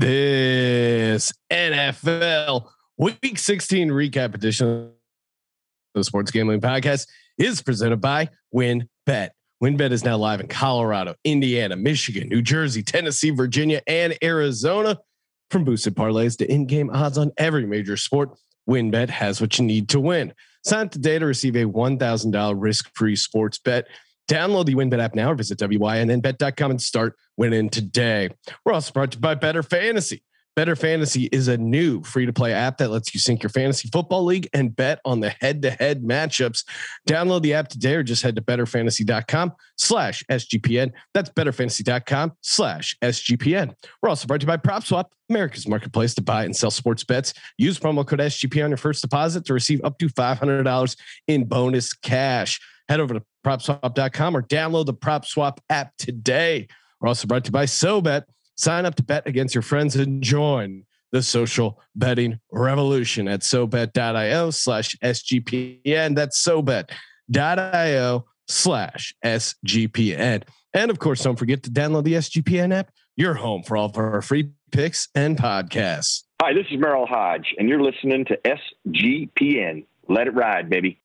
This NFL Week 16 recap edition of the Sports Gambling Podcast is presented by WynnBet. WynnBet is now live in Colorado, Indiana, Michigan, New Jersey, Tennessee, Virginia, and Arizona. From boosted parlays to in-game odds on every major sport, WynnBet has what you need to win. Sign up today to receive a $1,000 risk-free sports bet. Download the WynnBet app now or visit wynnbet.com and start winning today. We're also brought to you by Better Fantasy. Better Fantasy is a new free to play app that lets you sync your fantasy football league and bet on the head to head matchups. Download the app today or just head to betterfantasy.com slash SGPN. That's betterfantasy.com slash SGPN. We're also brought to you by PropSwap, America's marketplace to buy and sell sports bets. Use promo code SGP on your first deposit to receive up to $500 in bonus cash. Head over to propswap.com or download the PropSwap app today. We're also brought to you by SoBet. Sign up to bet against your friends and join the social betting revolution at sobet.io slash SGPN. That's sobet.io slash SGPN. And of course, don't forget to download the SGPN app, your home for all of our free picks and podcasts. Hi, this is Merril Hoge, and you're listening to SGPN. Let it ride, baby.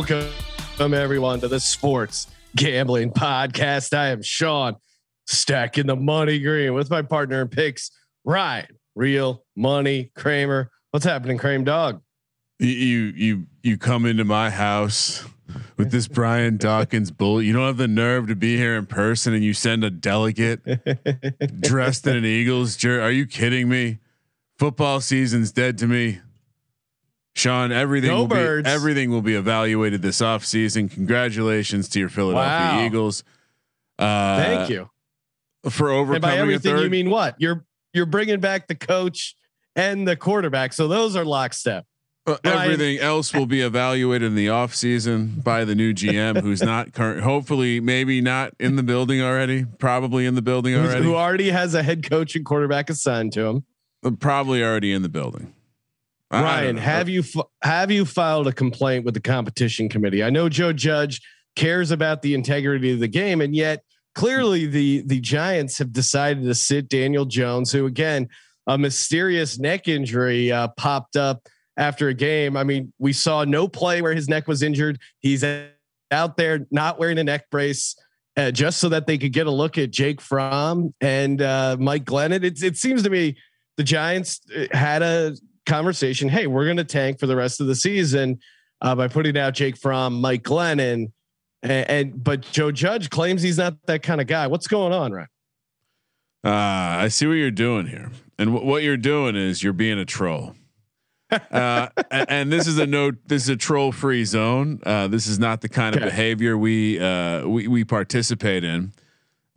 Welcome everyone to the Sports Gambling Podcast. I am Sean, stacking the money green with my partner in picks, Ryan, real money Kramer. What's happening, Kramer Dog? You you you you come into my house with this Brian Dawkins bull. You don't have the nerve to be here in person, and you send a delegate dressed in an Eagles jersey. Are you kidding me? Football season's dead to me. Sean, everything will Birds. be everything will be evaluated this offseason. Congratulations to your Philadelphia Wow. Eagles. Uh, Thank you. for And overcoming by everything, you mean what? You're you're bringing back the coach and the quarterback, so those are lockstep. Uh, everything else will be evaluated in the offseason by the new GM who's not current hopefully maybe not in the building already probably in the building Who's- already Who already has a head coach and quarterback assigned to him. Uh, probably already in the building I- I don't Ryan, have you have you filed a complaint with the competition committee? I know Joe Judge cares about the integrity of the game, and yet clearly the the Giants have decided to sit Daniel Jones, who again a mysterious neck injury uh, popped up after a game. I mean, we saw no play where his neck was injured. He's out there not wearing a neck brace. Uh, just so that they could get a look at Jake Fromm and uh, Mike Glennon. It, it seems to me the Giants uh, had a conversation. Hey, we're going to tank for the rest of the season uh, by putting out Jake Fromm Mike Glennon, and, and but Joe Judge claims he's not that kind of guy. What's going on, right? uh, I see what you're doing here and wh- what you're doing is you're being a troll uh, and this is a no this is a troll free zone uh, this is not the kind of Okay. behavior we uh, we we participate in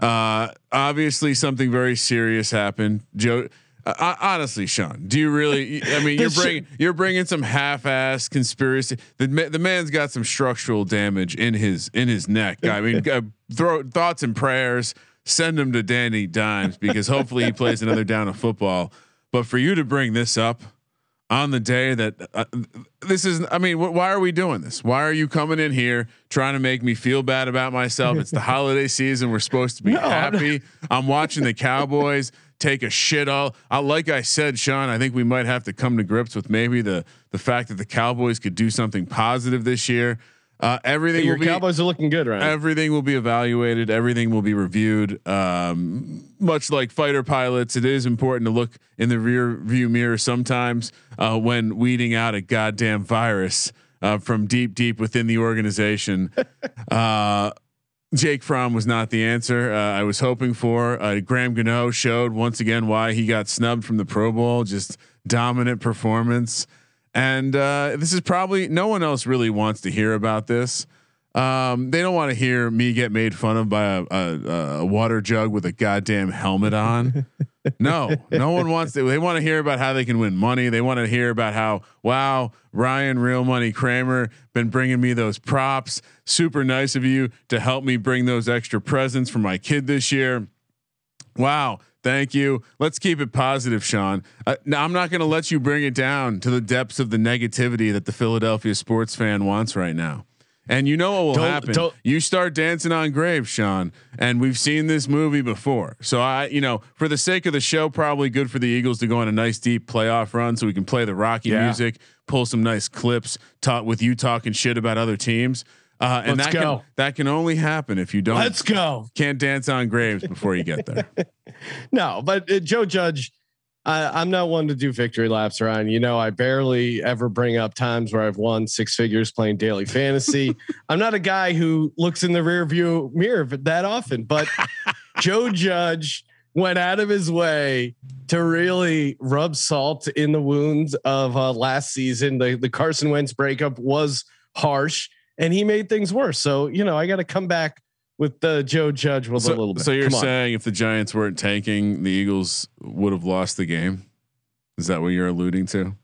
uh, obviously something very serious happened joe uh, honestly sean do you really i mean you're bringing you're bringing some half-ass conspiracy the, the man's got some structural damage in his in his neck. I mean uh, throw thoughts and prayers send him to danny dimes because hopefully he plays another down of football. But for you to bring this up on the day that uh, this is i mean wh- why are we doing this? Why are you coming in here trying to make me feel bad about myself? It's the holiday season. We're supposed to be No, I'm happy. I'm, watching the cowboys take a shit all I, like i said sean i think we might have to come to grips with maybe the the fact that the cowboys could do something positive this year uh, everything Your will be, Cowboys are looking good, right? Everything will be evaluated. Everything will be reviewed. Um, much like fighter pilots, it is important to look in the rear view mirror sometimes uh, when weeding out a goddamn virus uh, from deep, deep within the organization. Jake Fromm was not the answer uh, I was hoping for. Uh, Graham Gano showed once again why he got snubbed from the Pro Bowl. Just dominant performance. And uh, this is probably no one else really wants to hear about this. Um, they don't want to hear me get made fun of by a, a, a water jug with a goddamn helmet on. no, no one wants to. They want to hear about how they can win money. They want to hear about how, wow, Ryan, real money Kramer, been bringing me those props. Super nice of you to help me bring those extra presents for my kid this year. Wow. Thank you. Let's keep it positive, Sean. Uh, now I'm not going to let you bring it down to the depths of the negativity that the Philadelphia sports fan wants right now. And you know what will Don't- happen? don't- you start dancing on graves, Sean. And we've seen this movie before. So I, you know, for the sake of the show, probably good for the Eagles to go on a nice deep playoff run so we can play the Rocky Yeah. music, pull some nice clips, talk with you talking shit about other teams. Uh, and Let's that go. can that can only happen if you don't Let's go. can't dance on graves before you get there. No, but uh, Joe Judge, I, I'm not one to do victory laps, Ryan. You know, I barely ever bring up times where I've won six figures playing daily fantasy. I'm not a guy who looks in the rear view mirror that often, but Joe Judge went out of his way to really rub salt in the wounds of uh, last season. The, the Carson Wentz breakup was harsh and he made things worse. So, you know, I got to come back with the Joe Judge with a So, little bit. so you're Come on. saying if the Giants weren't tanking, the Eagles would have lost the game? Is that what you're alluding to?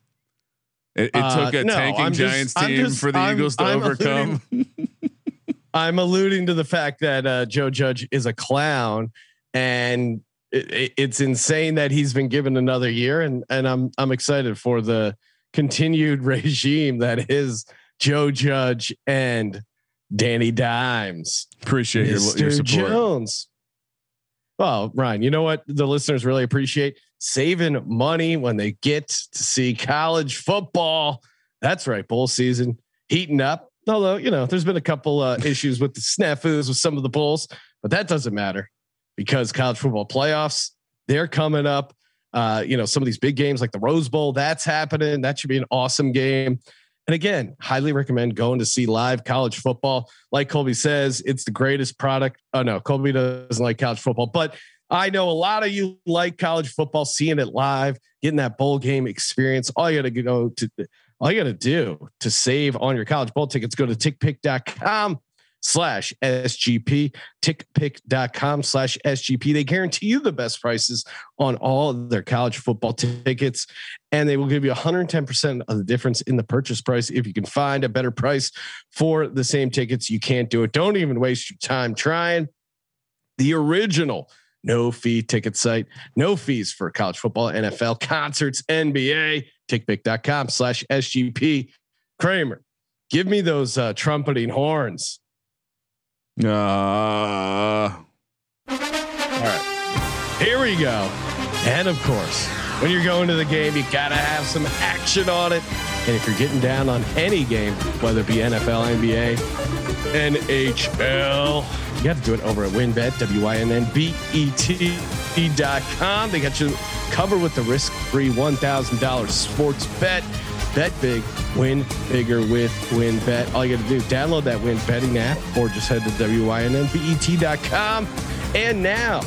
It, it Uh, took a no, tanking I'm Giants team just- for the I'm- Eagles to I'm overcome. I'm alluding to the fact that uh, Joe Judge is a clown, and it, it- it's insane that he's been given another year, and and I'm I'm excited for the continued regime that is Joe Judge and Danny Dimes, Appreciate your, your Mr. support. Jones. Well, Ryan, you know what the listeners really appreciate saving money when they get to see college football. That's right, bowl season heating up. Although you know, there's been a couple uh, issues with the snafus with some of the bowls, but that doesn't matter because college football playoffs they're coming up. Uh, you know, some of these big games like the Rose Bowl that's happening. That should be an awesome game. And again, highly recommend going to see live college football. Like Colby says, it's the greatest product. Oh no, Colby doesn't like college football, but I know a lot of you like college football, seeing it live, getting that bowl game experience. All you got to go to, all you got to do to save on your college bowl tickets, go to tickpick.com slash SGP, tickpick.com slash SGP. They guarantee you the best prices on all their college football tickets, and they will give you 110% of the difference in the purchase price. If you can find a better price for the same tickets, you can't do it. Don't even waste your time trying. The original no fee ticket site, no fees for college football, NFL, concerts, NBA, tickpick.com slash SGP. Kramer, give me those uh, trumpeting horns. Uh, All right. Here we go. And of course, when you're going to the game, you got to have some action on it. And if you're getting down on any game, whether it be NFL, NBA, NHL, you got to do it over at WynnBet, W-Y-N-N-B-E-T dot com. They got you covered with the risk-free $1,000 sports bet. Bet big, win bigger with WynnBet. All you got to do, download that Win betting app or just head to WynnBet.com. And now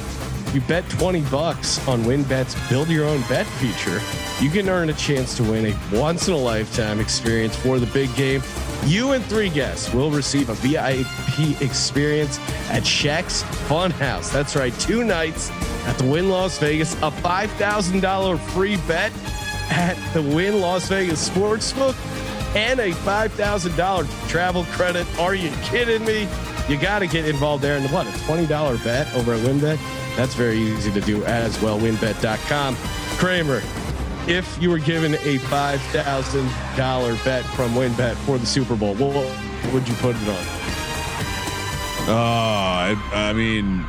you bet 20 bucks on WynnBet's build your own bet feature. You can earn a chance to win a once in a lifetime experience for the big game. You and three guests will receive a VIP experience at Shaq's Funhouse. That's right, two nights at the Wynn Las Vegas, a $5,000 free bet at the Wynn Las Vegas Sportsbook and a $5,000 travel credit. Are you kidding me? You got to get involved there. And what, a $20 bet over at WynnBet? That's very easy to do as well. WynnBet.com. Kramer, if you were given a $5,000 bet from WynnBet for the Super Bowl, what would you put it on? Ah, oh, I, I mean,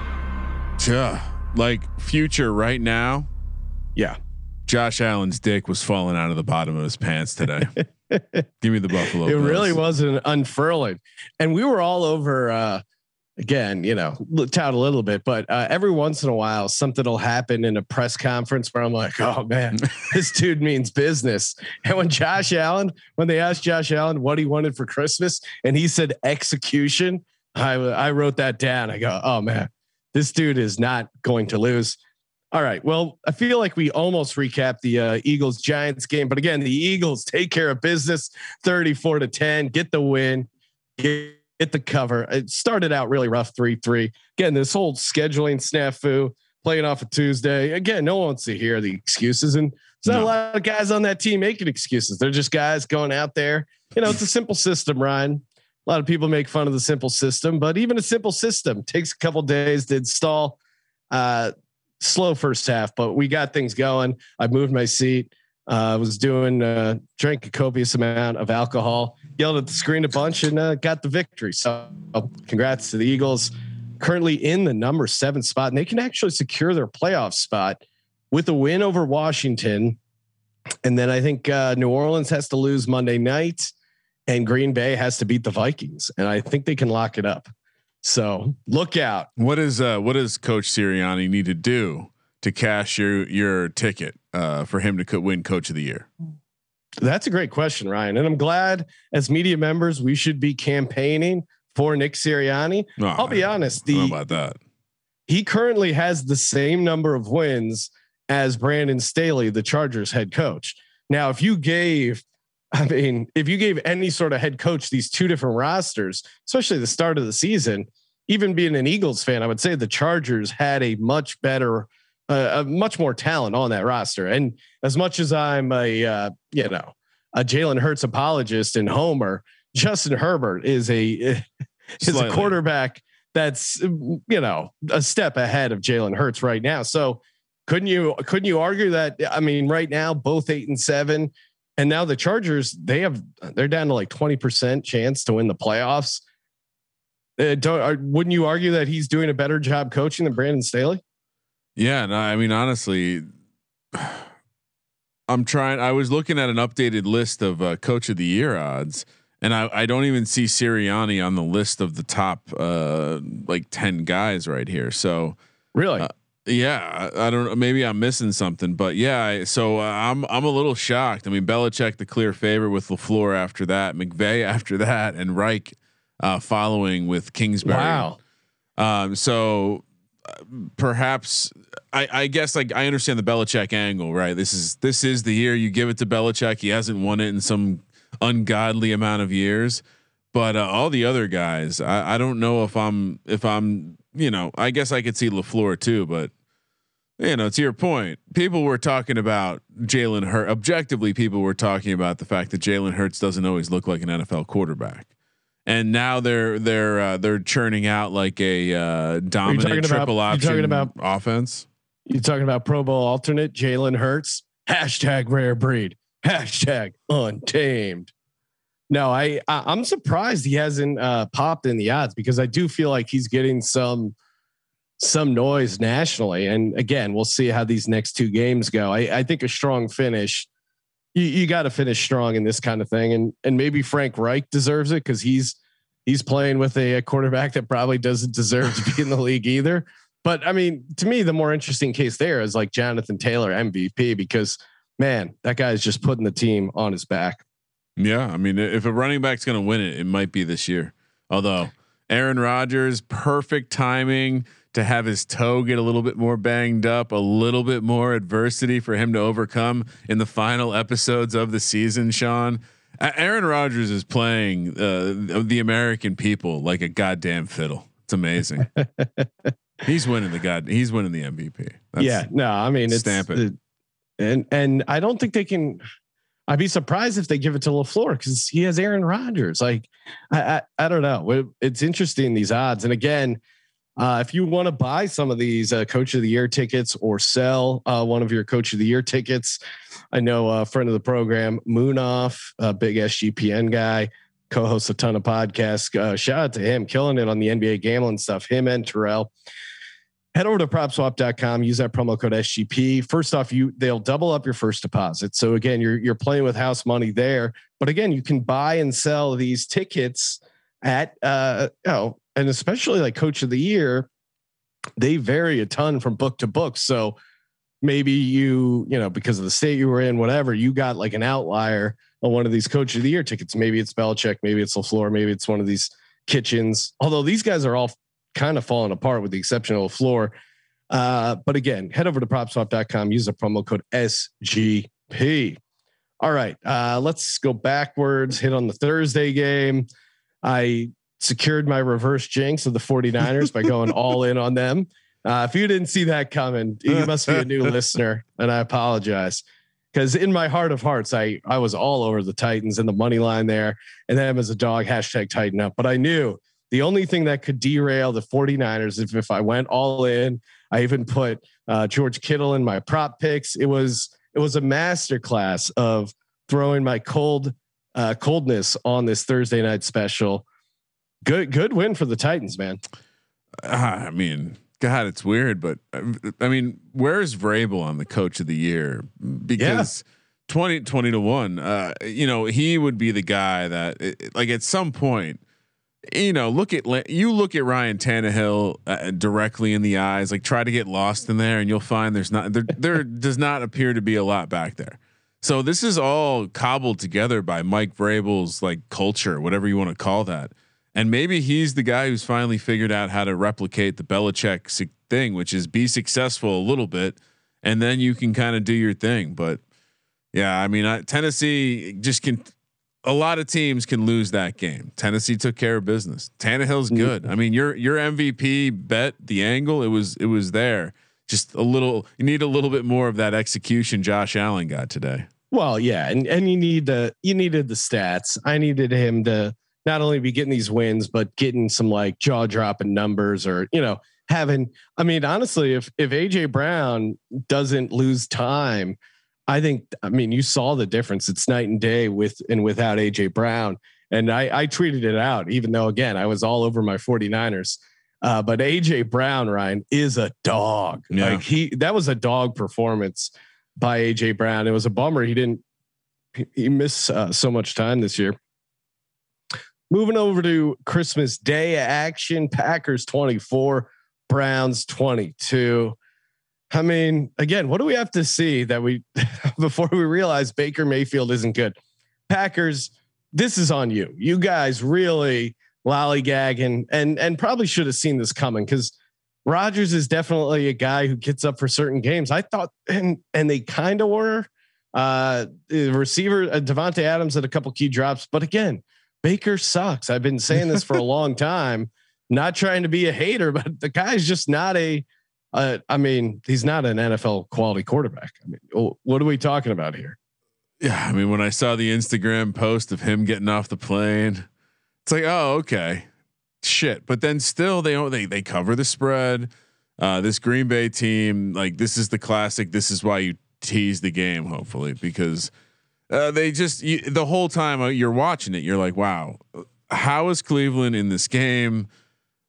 yeah, like future right now. Yeah. Josh Allen's dick was falling out of the bottom of his pants today. Give me the Buffalo. it Bills. really was an unfurling and we were all over uh again you know tout a little bit but uh, every once in a while something will happen in a press conference where i'm like oh man this dude means business and when josh allen when they asked josh allen what he wanted for christmas and he said execution i i wrote that down i go oh man this dude is not going to lose all right. Well, I feel like we almost recapped the uh, Eagles Giants game, but again, the Eagles take care of business 34 to 10, get the win, get hit the cover. It started out really rough, three three. Again, this whole scheduling snafu, playing off a Tuesday. Again, no one wants to hear the excuses, and there's not No. a lot of guys on that team making excuses. They're just guys going out there. You know, it's a simple system, Ryan. A lot of people make fun of the simple system, but even a simple system takes a couple days to install. Uh, slow first half, but we got things going. I moved my seat. I uh, was doing uh, drank a copious amount of alcohol, yelled at the screen a bunch, and uh, got the victory. So, congrats to the Eagles. Currently in the number seven spot, and they can actually secure their playoff spot with a win over Washington. And then I think uh, New Orleans has to lose Monday night, and Green Bay has to beat the Vikings, and I think they can lock it up. So look out. What is uh what does Coach Sirianni need to do to cash your your ticket uh for him to co- win Coach of the Year? That's a great question, Ryan. And I'm glad as media members, we should be campaigning for Nick Sirianni. No, I'll be honest, I don't know the about that. he currently has the same number of wins as Brandon Staley, the Chargers head coach. Now, if you gave, I mean, if you gave any sort of head coach these two different rosters, especially the start of the season, even being an Eagles fan, I would say the Chargers had a much better, uh, a much more talent on that roster. And as much as I'm a, uh, you know, a Jalen Hurts apologist and Homer, Justin Herbert is a is a quarterback that's you know a step ahead of Jalen Hurts right now. So couldn't you couldn't you argue that? I mean, right now both eight and seven, and now the Chargers they have they're down to like twenty percent chance to win the playoffs. Uh, don't are, wouldn't you argue that he's doing a better job coaching than Brandon Staley? Yeah, no, I mean honestly, I'm trying. I was looking at an updated list of uh, Coach of the Year odds, and I, I don't even see Sirianni on the list of the top uh, like ten guys right here. So Really? Yeah, I, I don't know. Maybe I'm missing something, but yeah. I, so uh, I'm I'm a little shocked. I mean, Belichick the clear favorite with Lafleur after that, McVay after that, and Reich uh, following with Kingsbury. wow. Um, so uh, perhaps I, I guess like I understand the Belichick angle, right? This is this is the year you give it to Belichick. He hasn't won it in some ungodly amount of years, but uh, all the other guys, I, I don't know if I'm if I'm you know I guess I could see Lafleur too, but you know to your point, people were talking about Jalen Hurt. Objectively, people were talking about the fact that Jalen Hurts doesn't always look like an NFL quarterback and now they're they're uh, they're churning out like a uh, dominant talking about- triple option talking about- offense. You talking about Pro Bowl alternate Jalen Hurts? Hashtag rare breed. Hashtag untamed. No, I, I I'm surprised he hasn't uh, popped in the odds because I do feel like he's getting some some noise nationally. And again, we'll see how these next two games go. I, I think a strong finish. You, you got to finish strong in this kind of thing, and and maybe Frank Reich deserves it because he's he's playing with a, a quarterback that probably doesn't deserve to be in the league either. But I mean, to me, the more interesting case there is like Jonathan Taylor MVP because man, that guy is just putting the team on his back. Yeah, I mean, if a running back's going to win it, it might be this year. Although Aaron Rodgers, perfect timing to have his toe get a little bit more banged up, a little bit more adversity for him to overcome in the final episodes of the season. Sean, Aaron Rodgers is playing uh, the American people like a goddamn fiddle. It's amazing. he's winning the god. He's winning the MVP. That's, yeah, no, I mean, it's stamp it. the- and and I don't think they can. I'd be surprised if they give it to Lafleur because he has Aaron Rodgers. Like, I, I I don't know. It- It's interesting these odds. And again, uh, if you want to buy some of these uh, Coach of the Year tickets or sell uh, one of your Coach of the Year tickets, I know a friend of the program, Munaf, a big SGPN guy, co-hosts a ton of podcasts. Uh, shout out to him, killing it on the NBA gambling stuff. Him and Terrell head over to propswap.com use that promo code sgp first off you they'll double up your first deposit. So again you're you're playing with house money there. But again you can buy and sell these tickets at uh know and especially like coach of the year they vary a ton from book to book. So maybe you you know because of the state you were in whatever you got like an outlier on one of these coach of the year tickets. Maybe it's Belichick maybe it's LaFleur maybe it's one of these kitchens. Although these guys are all kind of falling apart with the exception of floor. Uh, but again, head over to propswap.com, use the promo code SGP. All right, uh, let's go backwards, hit on the Thursday game. I secured my reverse jinx of the 49ers by going all in on them. Uh, if you didn't see that coming, you must be a new listener, and I apologize. Because in my heart of hearts, I I was all over the Titans and the money line there, and them as a dog hashtag Tighten up. But I knew the only thing that could derail the 49ers if if I went all in. I even put uh, George Kittle in my prop picks. It was it was a masterclass of throwing my cold uh, coldness on this Thursday night special. Good good win for the Titans, man. Ah, I mean, God, it's weird, but I mean, where's Vrabel on the coach of the year? Because yeah. 20, 20 to one, uh, you know, he would be the guy that like at some point, you know, look at, you look at Ryan Tannehill uh, directly in the eyes, like try to get lost in there and you'll find there's not, there, there does not appear to be a lot back there. So this is all cobbled together by Mike Vrabel's like culture, whatever you want to call that. And maybe he's the guy who's finally figured out how to replicate the Belichick thing, which is be successful a little bit, and then you can kind of do your thing. But yeah, I mean, I, Tennessee just can. A lot of teams can lose that game. Tennessee took care of business. Tannehill's mm-hmm. good. I mean, your your MVP bet the angle it was it was there. Just a little. You need a little bit more of that execution. Josh Allen got today. Well, yeah, and and you need the you needed the stats. I needed him to not only be getting these wins, but getting some like jaw dropping numbers or, you know, having, I mean, honestly, if, if AJ Brown doesn't lose time, I think, I mean, you saw the difference. It's night and day with and without AJ Brown. And I, I tweeted it out, even though again, I was all over my 49ers. Uh, but AJ Brown, Ryan, is a dog. Yeah. Like he, that was a dog performance by AJ Brown. It was a bummer he didn't. He missed uh, so much time this year. Moving over to Christmas Day action, Packers 24, Browns 22. I mean, again, what do we have to see that we before we realize Baker Mayfield isn't good? Packers, this is on you. You guys really lollygagging and and probably should have seen this coming because Rodgers is definitely a guy who gets up for certain games. I thought and and they kind of were. Uh the receiver uh, Davante Adams had a couple key drops, but again, Baker sucks. I've been saying this for a long time. Not trying to be a hater, but the guy's just not a. Uh, I mean, he's not an NFL quality quarterback. I mean, what are we talking about here? Yeah, I mean, when I saw the Instagram post of him getting off the plane, it's like, oh, okay, shit. But then still, they they they cover the spread. Uh, this Green Bay team, like this is the classic. This is why you tease the game, hopefully, because uh, they just you, the whole time uh, you're watching it, you're like, wow, how is Cleveland in this game?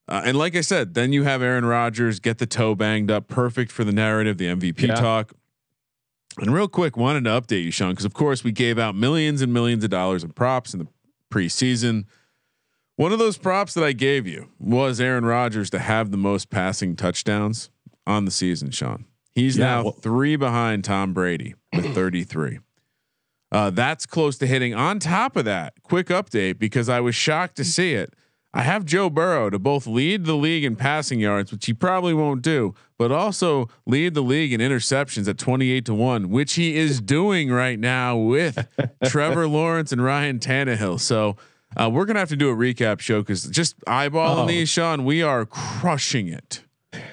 Uh, and like I said, then you have Aaron Rodgers get the toe banged up, perfect for the narrative, the MVP yeah. talk. And real quick, wanted to update you, Sean, because of course we gave out millions and millions of dollars in props in the preseason. One of those props that I gave you was Aaron Rodgers to have the most passing touchdowns on the season, Sean. He's yeah, now well, three behind Tom Brady with 33. Uh, that's close to hitting. On top of that, quick update because I was shocked to see it. I have Joe Burrow to both lead the league in passing yards, which he probably won't do, but also lead the league in interceptions at 28 to 1, which he is doing right now with Trevor Lawrence and Ryan Tannehill. So uh, we're going to have to do a recap show because just eyeballing oh. these, Sean, we are crushing it.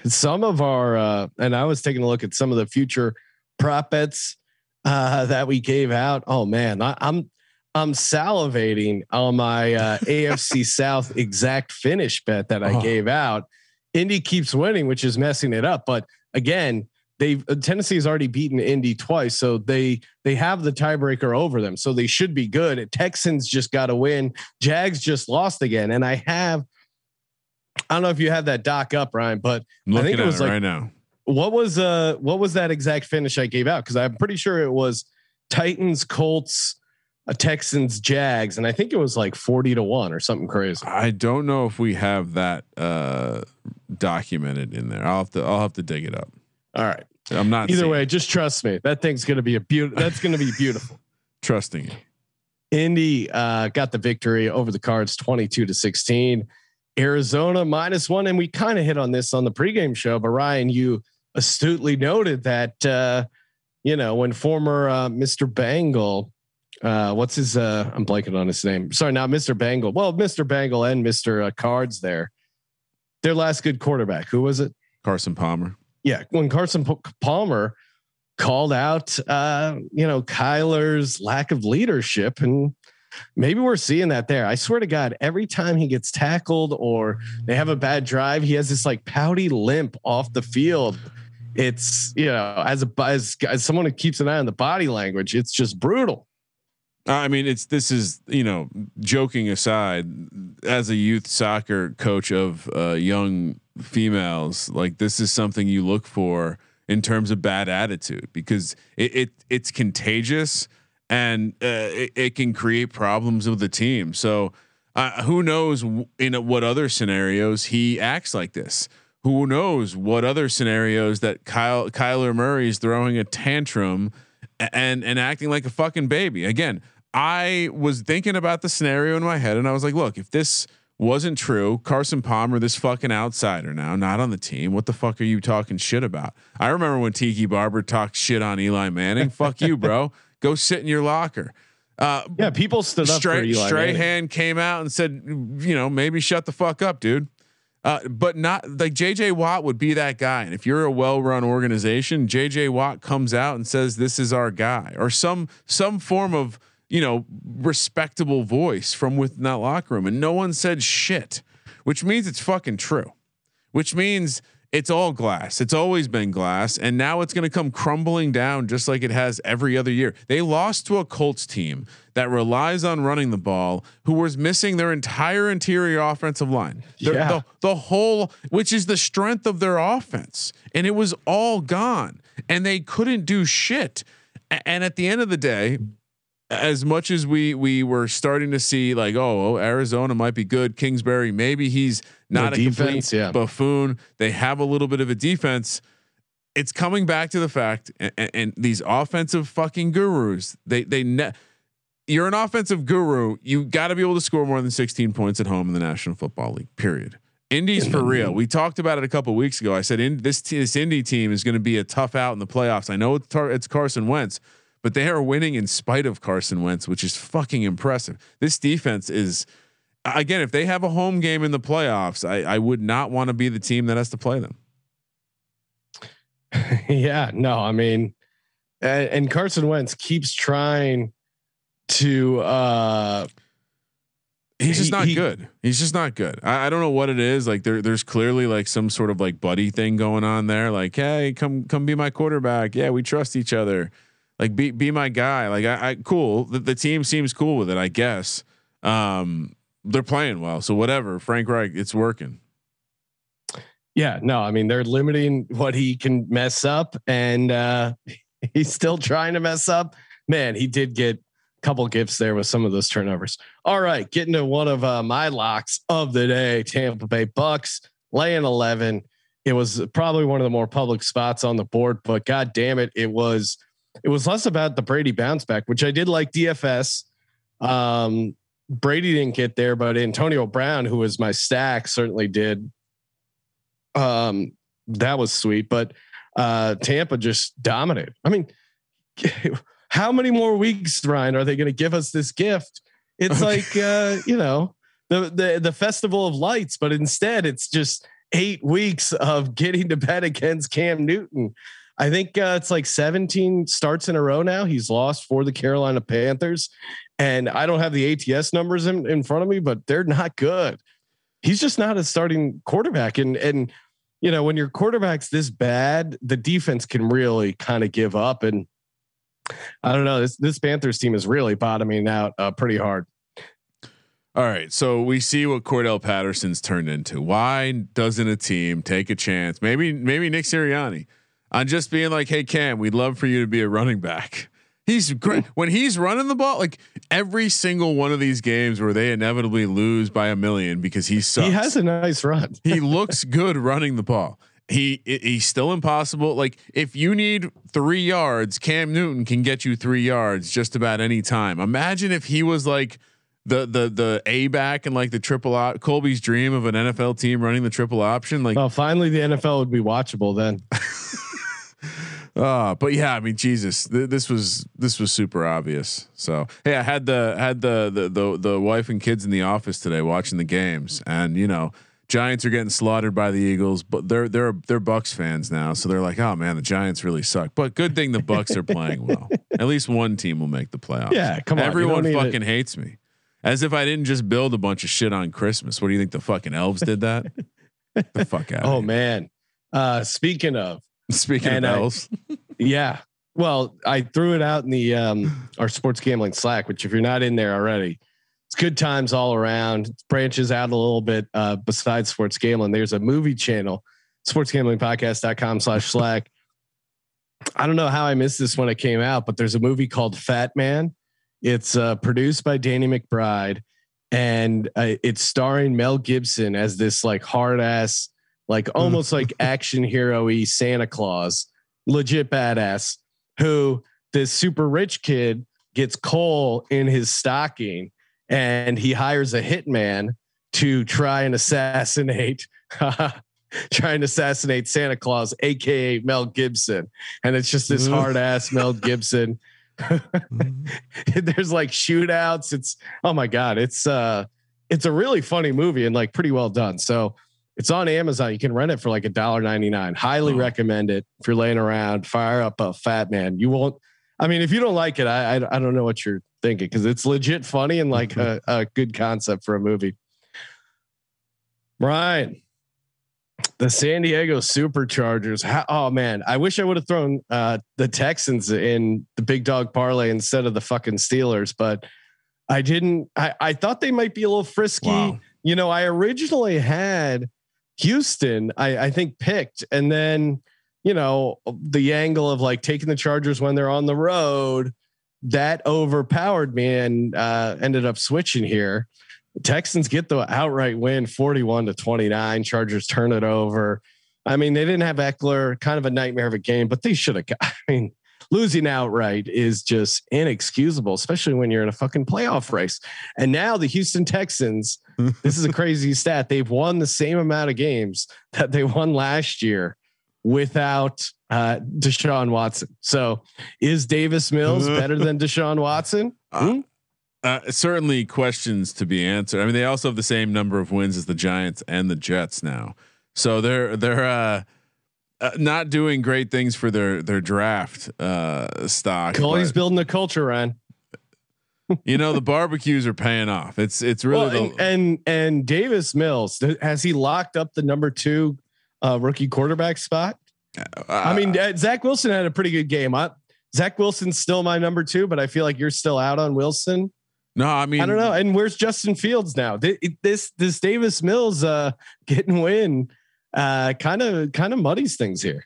Some of our, uh, and I was taking a look at some of the future prop bets uh, that we gave out. Oh man, I, am I'm salivating on my uh, AFC South exact finish bet that I oh. gave out. Indy keeps winning, which is messing it up. But again, they uh, Tennessee has already beaten Indy twice, so they they have the tiebreaker over them, so they should be good. Texans just got to win. Jags just lost again, and I have. I don't know if you have that doc up, Ryan, but I think it was it like right now what was uh what was that exact finish I gave out? Because I'm pretty sure it was Titans, Colts, uh, Texans, Jags, and I think it was like 40 to 1 or something crazy. I don't know if we have that uh documented in there. I'll have to I'll have to dig it up. All right. I'm not either way, it. just trust me. That thing's gonna be a beautiful that's gonna be beautiful. Trusting you. Indy uh, got the victory over the cards 22 to 16. Arizona minus one. And we kind of hit on this on the pregame show, but Ryan, you astutely noted that uh, you know when former uh, Mr. Bengal uh, what's his? Uh, I'm blanking on his name. Sorry, not Mr. Bengal. Well, Mr. Bengal and Mr. Uh, Cards there. Their last good quarterback. Who was it? Carson Palmer. Yeah, when Carson P- Palmer called out, uh, you know, Kyler's lack of leadership, and maybe we're seeing that there. I swear to God, every time he gets tackled or they have a bad drive, he has this like pouty limp off the field. It's you know, as a as, as someone who keeps an eye on the body language, it's just brutal. I mean, it's this is you know, joking aside, as a youth soccer coach of uh, young females, like this is something you look for in terms of bad attitude because it, it it's contagious and uh, it, it, can create problems with the team. So uh, who knows in what other scenarios he acts like this? Who knows what other scenarios that Kyle Kyler Murray is throwing a tantrum and and acting like a fucking baby. Again, I was thinking about the scenario in my head and I was like, look, if this wasn't true, Carson Palmer, this fucking outsider now, not on the team. What the fuck are you talking shit about? I remember when Tiki Barber talked shit on Eli Manning. fuck you, bro. Go sit in your locker. Uh, yeah, people stood up Stray, for Eli Strahan came out and said, you know, maybe shut the fuck up, dude. Uh, but not like JJ Watt would be that guy. And if you're a well-run organization, JJ Watt comes out and says, "This is our guy," or some some form of you know respectable voice from within that locker room, and no one said shit, which means it's fucking true. Which means it's all glass. It's always been glass, and now it's going to come crumbling down just like it has every other year. They lost to a Colts team that relies on running the ball, who was missing their entire interior offensive line, Their- Yeah. the, the whole, which is the strength of their offense, and it was all gone, and they couldn't do shit. And at the end of the day, as much as we we were starting to see like oh, oh, Arizona might be good Kingsbury maybe he's not a defense, complete yeah. buffoon they have a little bit of a defense it's coming back to the fact and, and these offensive fucking gurus they they ne- you're an offensive guru you got to be able to score more than 16 points at home in the National Football League period Indy's for real. We talked about it a couple weeks ago. I said in, this t- this Indy team is going to be a tough out in the playoffs. I know it's, tar- it's Carson Wentz, but they are winning in spite of Carson Wentz, which is fucking impressive. This defense is again, if they have a home game in the playoffs, I, I would not want to be the team that has to play them. yeah, no, I mean, and, and Carson Wentz keeps trying to. uh He's just He- not he- good. He's just not good. I, I don't know what it is. Like there, there's clearly like some sort of like buddy thing going on there. Like, hey, come, come be my quarterback. Yeah, we trust each other. Like, be, be my guy. Like, I, I cool. The, the team seems cool with it. I guess. Um, they're playing well, so whatever. Frank Reich, it's working. Yeah, no, I mean they're limiting what he can mess up, and uh he's still trying to mess up. Man, he did get a couple gifts there with some of those turnovers. All right, getting to one of uh, my locks of the day: Tampa Bay Bucks laying eleven. It was probably one of the more public spots on the board, but god damn it, it was it was less about the Brady bounce back, which I did like DFS. Um, Brady didn't get there, but Antonio Brown, who was my stack, certainly did um that was sweet but uh tampa just dominated i mean how many more weeks ryan are they going to give us this gift it's Okay. like uh you know the the the festival of lights but instead it's just eight weeks of getting to bet against cam newton i think uh, it's like 17 starts in a row now he's lost for the carolina panthers and i don't have the ats numbers in, in front of me but they're not good he's just not a starting quarterback. And and you know, when your quarterback's this bad, the defense can really kind of give up. And I don't know, this this Panthers team is really bottoming out uh, pretty hard. All right, so we see what Cordarrelle Patterson's turned into. Why doesn't a team take a chance? Maybe maybe Nick Sirianni on just being like, "Hey Cam, we'd love for you to be a running back." He's great when he's running the ball. Like every single one of these games where they inevitably lose by a million because he sucks. He has a nice run. he looks good running the ball. He he's still impossible. Like if you need three yards, Cam Newton can get you three yards just about any time. Imagine if he was like the the the A back and like the triple op Colby's dream of an NFL team running the triple option. Like Well, finally the NFL would be watchable then. Uh, but yeah, I mean, Jesus, th- this was this was super obvious. So hey, I had the had the, the the the wife and kids in the office today watching the games, and you know, Giants are getting slaughtered by the Eagles, but they're they're they're Bucks fans now, so they're like, oh man, the Giants really suck. But good thing the Bucks are playing well. At least one team will make the playoffs. Yeah, come on, Everyone fucking hates me. As if I didn't just build a bunch of shit on Christmas. What do you think the fucking elves did that? the fuck out. Oh man. Uh, speaking of, Speaking of I- elves, yeah. Well, I threw it out in the um our sports gambling Slack, which if you're not in there already, it's good times all around. It branches out a little bit uh besides sports gambling. There's a movie channel, sportsgamblingpodcast.com slash Slack. I don't know how I missed this when it came out, but there's a movie called Fat Man. It's uh, produced by Danny McBride, and uh, it's starring Mel Gibson as this like hard ass, like almost like action hero y Santa Claus, legit badass, who this super rich kid gets coal in his stocking, and he hires a hitman to try and assassinate. Trying to assassinate Santa Claus, aka Mel Gibson, and it's just this hard ass Mel Gibson there's like shootouts. It's oh my god, it's uh it's a really funny movie and like pretty well done. So it's on Amazon. You can rent it for like a dollar ninety nine. Highly Oh. recommend it if you're laying around. Fire up a Fat Man. You won't. I mean, if you don't like it, I I, I don't know what you're thinking because it's legit funny and like a, a good concept for a movie. Ryan, the San Diego Superchargers. How, oh man, I wish I would have thrown uh, the Texans in the big dog parlay instead of the fucking Steelers, but I didn't. I, I thought they might be a little frisky. Wow. You know, I originally had Houston, I, I think picked, and then you know the angle of like taking the Chargers when they're on the road that overpowered me and uh, ended up switching here. Texans get the outright win 41 to 29. Chargers turn it over. I mean, they didn't have Ekeler, kind of a nightmare of a game, but they should have. I mean, losing outright is just inexcusable, especially when you're in a fucking playoff race. And now the Houston Texans, this is a crazy stat. They've won the same amount of games that they won last year without uh, Deshaun Watson. So is Davis Mills better than Deshaun Watson? Hmm? uh, certainly questions to be answered. I mean, they also have the same number of wins as the Giants and the Jets now, so they're they're uh, uh, not doing great things for their their draft uh, stock. But, building a culture, Ryan. you know, the barbecues are paying off. It's it's really Well, the, and, and and Davis Mills has he locked up the number two uh, rookie quarterback spot? I mean, uh, Zach Wilson had a pretty good game. I, Zach Wilson's still my number two, but I feel like you're still out on Wilson. no, I mean, I don't know. And where's Justin Fields now? Th- This this Davis Mills uh, getting win kind of kind of muddies things here.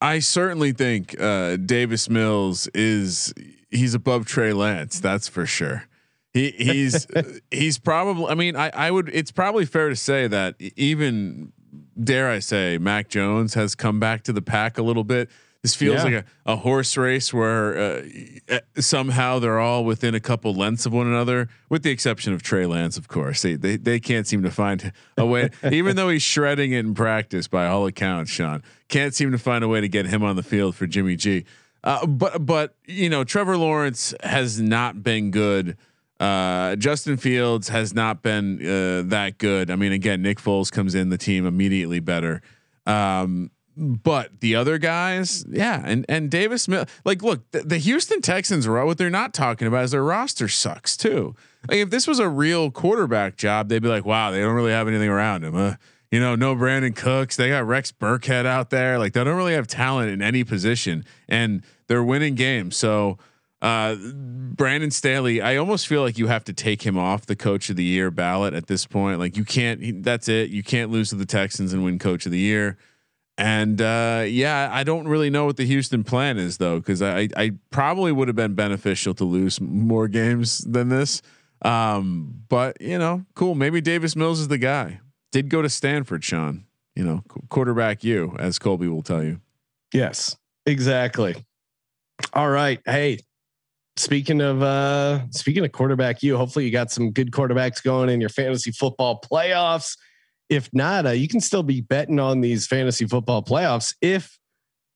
I certainly think uh, Davis Mills is he's above Trey Lance. That's for sure. He he's he's probably. I mean, I I would. It's probably fair to say that even dare I say, Mac Jones has come back to the pack a little bit. This feels Yeah. like a, a horse race where uh, uh, somehow they're all within a couple lengths of one another, with the exception of Trey Lance, of course. They they they can't seem to find a way, even though he's shredding it in practice by all accounts. Sean can't seem to find a way to get him on the field for Jimmy G. Uh, but but you know Trevor Lawrence has not been good. Uh, Justin Fields has not been uh, that good. I mean, again, Nick Foles comes in, the team immediately better. Um, but the other guys, yeah, and and Davis, Mill, like, look, the, the Houston Texans, what they're not talking about is their roster sucks too. Like, if this was a real quarterback job, they'd be like, wow, they don't really have anything around him. You know, no Brandin Cooks. They got Rex Burkhead out there. Like, they don't really have talent in any position, and they're winning games. So, uh, Brandon Staley, I almost feel like you have to take him off the coach of the year ballot at this point. Like, you can't. He, that's it. You can't lose to the Texans and win coach of the year. And uh, yeah, I don't really know what the Houston plan is though, because I I probably would have been beneficial to lose more games than this. Um, but you know, cool. Maybe Davis Mills is the guy. Did go to Stanford, Sean. You know, quarterback you, as Colby will tell you. Yes, exactly. All right. Hey, speaking of uh speaking of quarterback, you hopefully you got some good quarterbacks going in your fantasy football playoffs. If not, uh, you can still be betting on these fantasy football playoffs if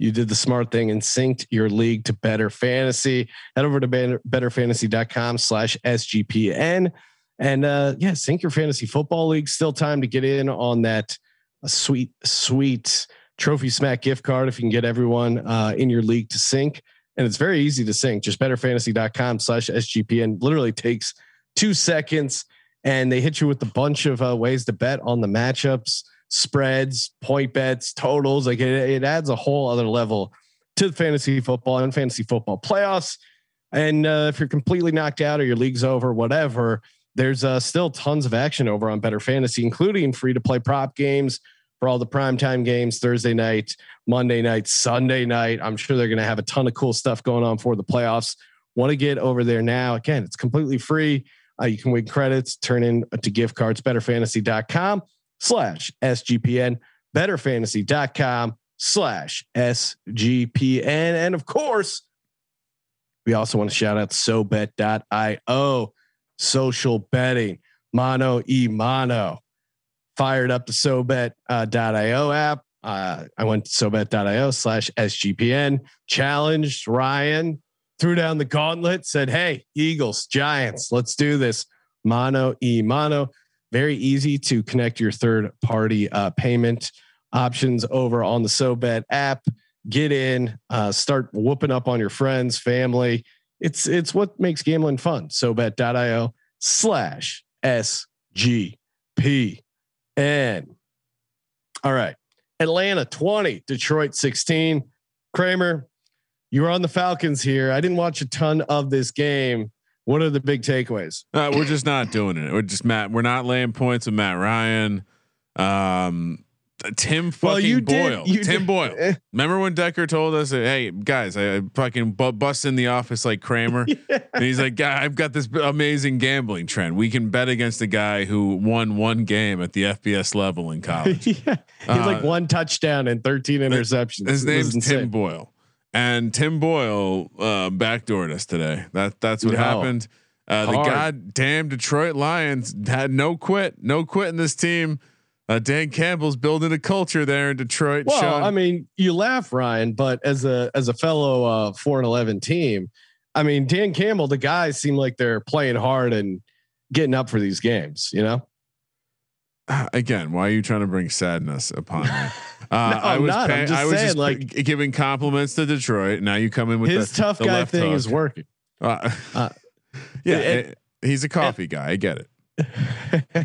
you did the smart thing and synced your league to Better Fantasy. Head over to better, betterfantasy.com slash SGPN. And uh, yeah, sync your fantasy football league. Still time to get in on that sweet, sweet trophy smack gift card if you can get everyone uh, in your league to sync. And it's very easy to sync. Just betterfantasy.com slash SGPN literally takes two seconds and they hit you with a bunch of uh, ways to bet on the matchups, spreads, point bets, totals. Like it, it adds a whole other level to fantasy football and fantasy football playoffs. And uh, if you're completely knocked out or your league's over, whatever, there's uh, still tons of action over on Better Fantasy, including free to play prop games for all the primetime games Thursday night, Monday night, Sunday night. I'm sure they're going to have a ton of cool stuff going on for the playoffs. Want to get over there now? Again, it's completely free. Uh, you can win credits, turn in to gift cards, betterfantasy.com slash SGPN, betterfantasy.com slash SGPN. And of course, we also want to shout out SoBet.io, social betting, mono e mono. Fired up the SoBet.io app. Uh, I went to SoBet.io slash SGPN, challenged Ryan, threw down the gauntlet, said, Hey, Eagles, Giants, let's do this. Mono e mono. Very easy to connect your third party uh, payment options over on the SoBet app. Get in, uh, start whooping up on your friends, family. It's it's what makes gambling fun. SoBet.io slash SGPN. All right. Atlanta 20, Detroit 16. Kramer, you were on the Falcons here. I didn't watch a ton of this game. What are the big takeaways? Uh, we're just not doing it. We're just Matt. We're not laying points with Matt Ryan. Um, Tim fucking Well, you Boyle. did- you Tim did- Boyle. eh. Remember when Decker told us, "Hey guys, I, I fucking bu- bust in the office like Kramer," and he's like, "Guy, I've got this amazing gambling trend. We can bet against a guy who won one game at the FBS level in college. yeah. He had like Uh, one touchdown and 13 interceptions. His name's Tim. Boyle, and Tim Boyle uh, backdoored us today. That that's what No. happened. Uh, the goddamn Detroit Lions had no quit, no quit in this team. Uh, Dan Campbell's building a culture there in Detroit. Well, Sean. I mean, you laugh, Ryan, but as a as a fellow uh, four and eleven team, I mean, Dan Campbell, the guys seem like they're playing hard and getting up for these games. You know, again, why are you trying to bring sadness upon me? Uh, I I'm was, not. I'm just I was saying, just like- giving compliments to Detroit. Now you come in with his the, tough the guy thing hook. is working. Uh, Uh, yeah, it- eh, he's a coffee guy. I get it.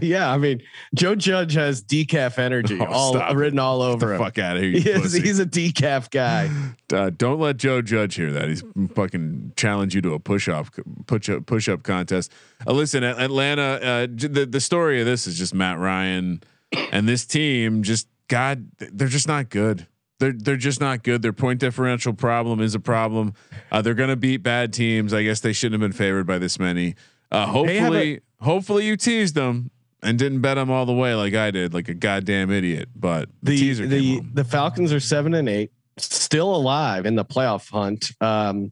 Yeah, I mean, Joe Judge has decaf energy Oh, all stop written all Get over the him. fuck out of here. He is, he's a decaf guy. Uh, don't let Joe Judge hear that. He's fucking challenge you to a push up push up push up contest. Uh, listen, Atlanta. Uh, the the story of this is just Matt Ryan and this team. Just God, they're just not good. They're they're just not good. Their point differential problem is a problem. Uh, they're gonna beat bad teams. I guess they shouldn't have been favored by this many. Uh, hopefully, hopefully you teased them and didn't bet them all the way like I did, like a goddamn idiot. But the, the teaser the the Falcons are seven and eight, still alive in the playoff hunt. Um,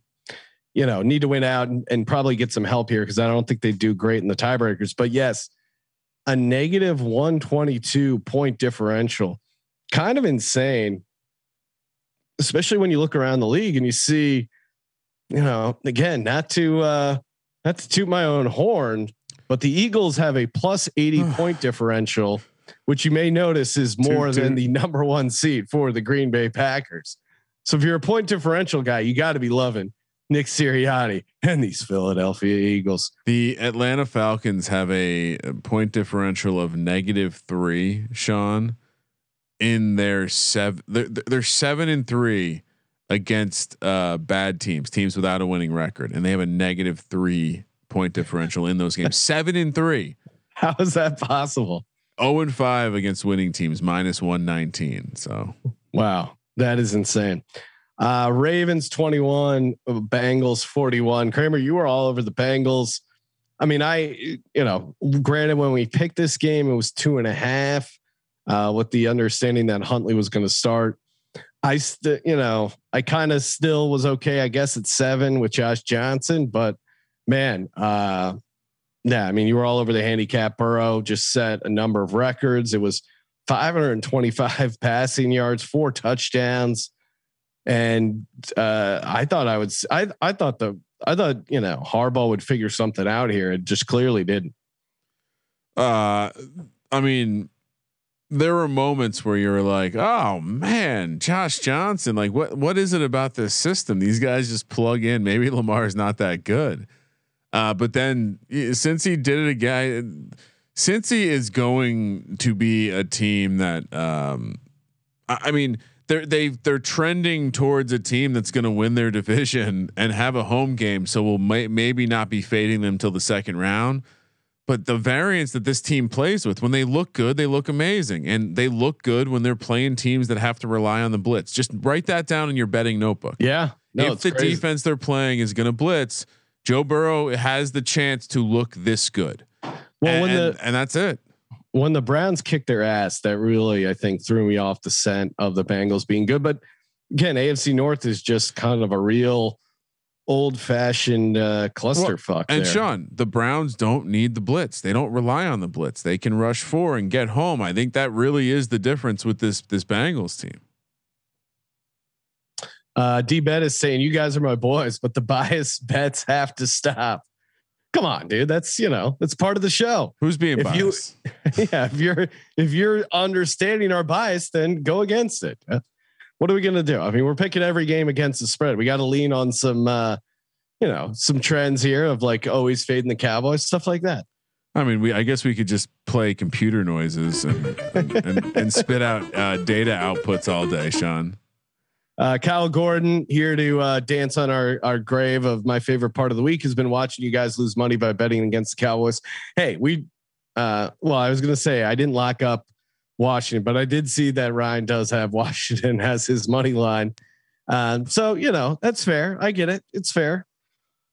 you know, need to win out and, and probably get some help here because I don't think they do great in the tiebreakers. But yes, a negative one twenty two point differential, kind of insane. Especially when you look around the league and you see, you know, again, not to uh, not to toot my own horn, but the Eagles have a plus eighty point differential which you may notice is more Toot, than toot. the number one seat for the Green Bay Packers. So if you're a point differential guy, you got to be loving Nick Sirianni and these Philadelphia Eagles. The Atlanta Falcons have a a point differential of negative three, Sean, in their seven. They're, they're seven and three against uh, bad teams, teams without a winning record, and they have a negative three point differential in those games. seven and three. How is that possible? 0 and 5 against winning teams, minus 119. So Wow, that is insane. Uh, Ravens 21, Bengals 41. Kramer, you were all over the Bengals. I mean, I, you know, granted, when we picked this game, it was two and a half uh, with the understanding that Huntley was going to start. I still, you know, I kind of still was okay, I guess, at seven with Josh Johnson, but man, uh, yeah, I mean, you were all over the handicap. Burrow just set a number of records. It was 525 passing yards, four touchdowns. and uh, I thought I would. I I thought the I thought you know Harbaugh would figure something out here. It just clearly didn't. Uh, I mean, there were moments where you're like, "Oh man, Josh Johnson! Like, what what is it about this system? These guys just plug in. Maybe Lamar's not that good." Uh, but then since he did it again, since he is going to be a team that, um, I, I mean, they're they they're trending towards a team that's going to win their division and have a home game. So we'll may, maybe not be fading them till the second round. But the variance that this team plays with, when they look good, they look amazing, and they look good when they're playing teams that have to rely on the blitz. Just write that down in your betting notebook Yeah. No, if the crazy. defense they're playing is going to blitz, Joe Burrow has the chance to look this good. Well, and, when the and that's it. when the Browns kicked their ass, that really I think threw me off the scent of the Bengals being good. But again, AFC North is just kind of a real old fashioned uh, clusterfuck. And there. Sean, the Browns don't need the blitz. They don't rely on the blitz. They can rush four and get home. I think that really is the difference with this this Bengals team. Uh, D Bet is saying you guys are my boys, but the bias bets have to stop. Come on, dude. That's you know that's part of the show. Who's being If you- biased? yeah, if you're if you're understanding our bias, then go against it. Uh, What are we gonna do? I mean, we're picking every game against the spread. We got to lean on some, uh, you know, some trends here of like always fading the Cowboys, stuff like that. I mean, we I guess we could just play computer noises and and, and, and spit out uh, data outputs all day, Sean. Uh, Kyle Gordon here to uh, dance on our our grave of my favorite part of the week has been watching you guys lose money by betting against the Cowboys. Hey, we, uh, well, I was gonna say I didn't lock up Washington, but I did see that Ryan does have Washington as his money line. Um, so you know that's fair. I get it. It's fair.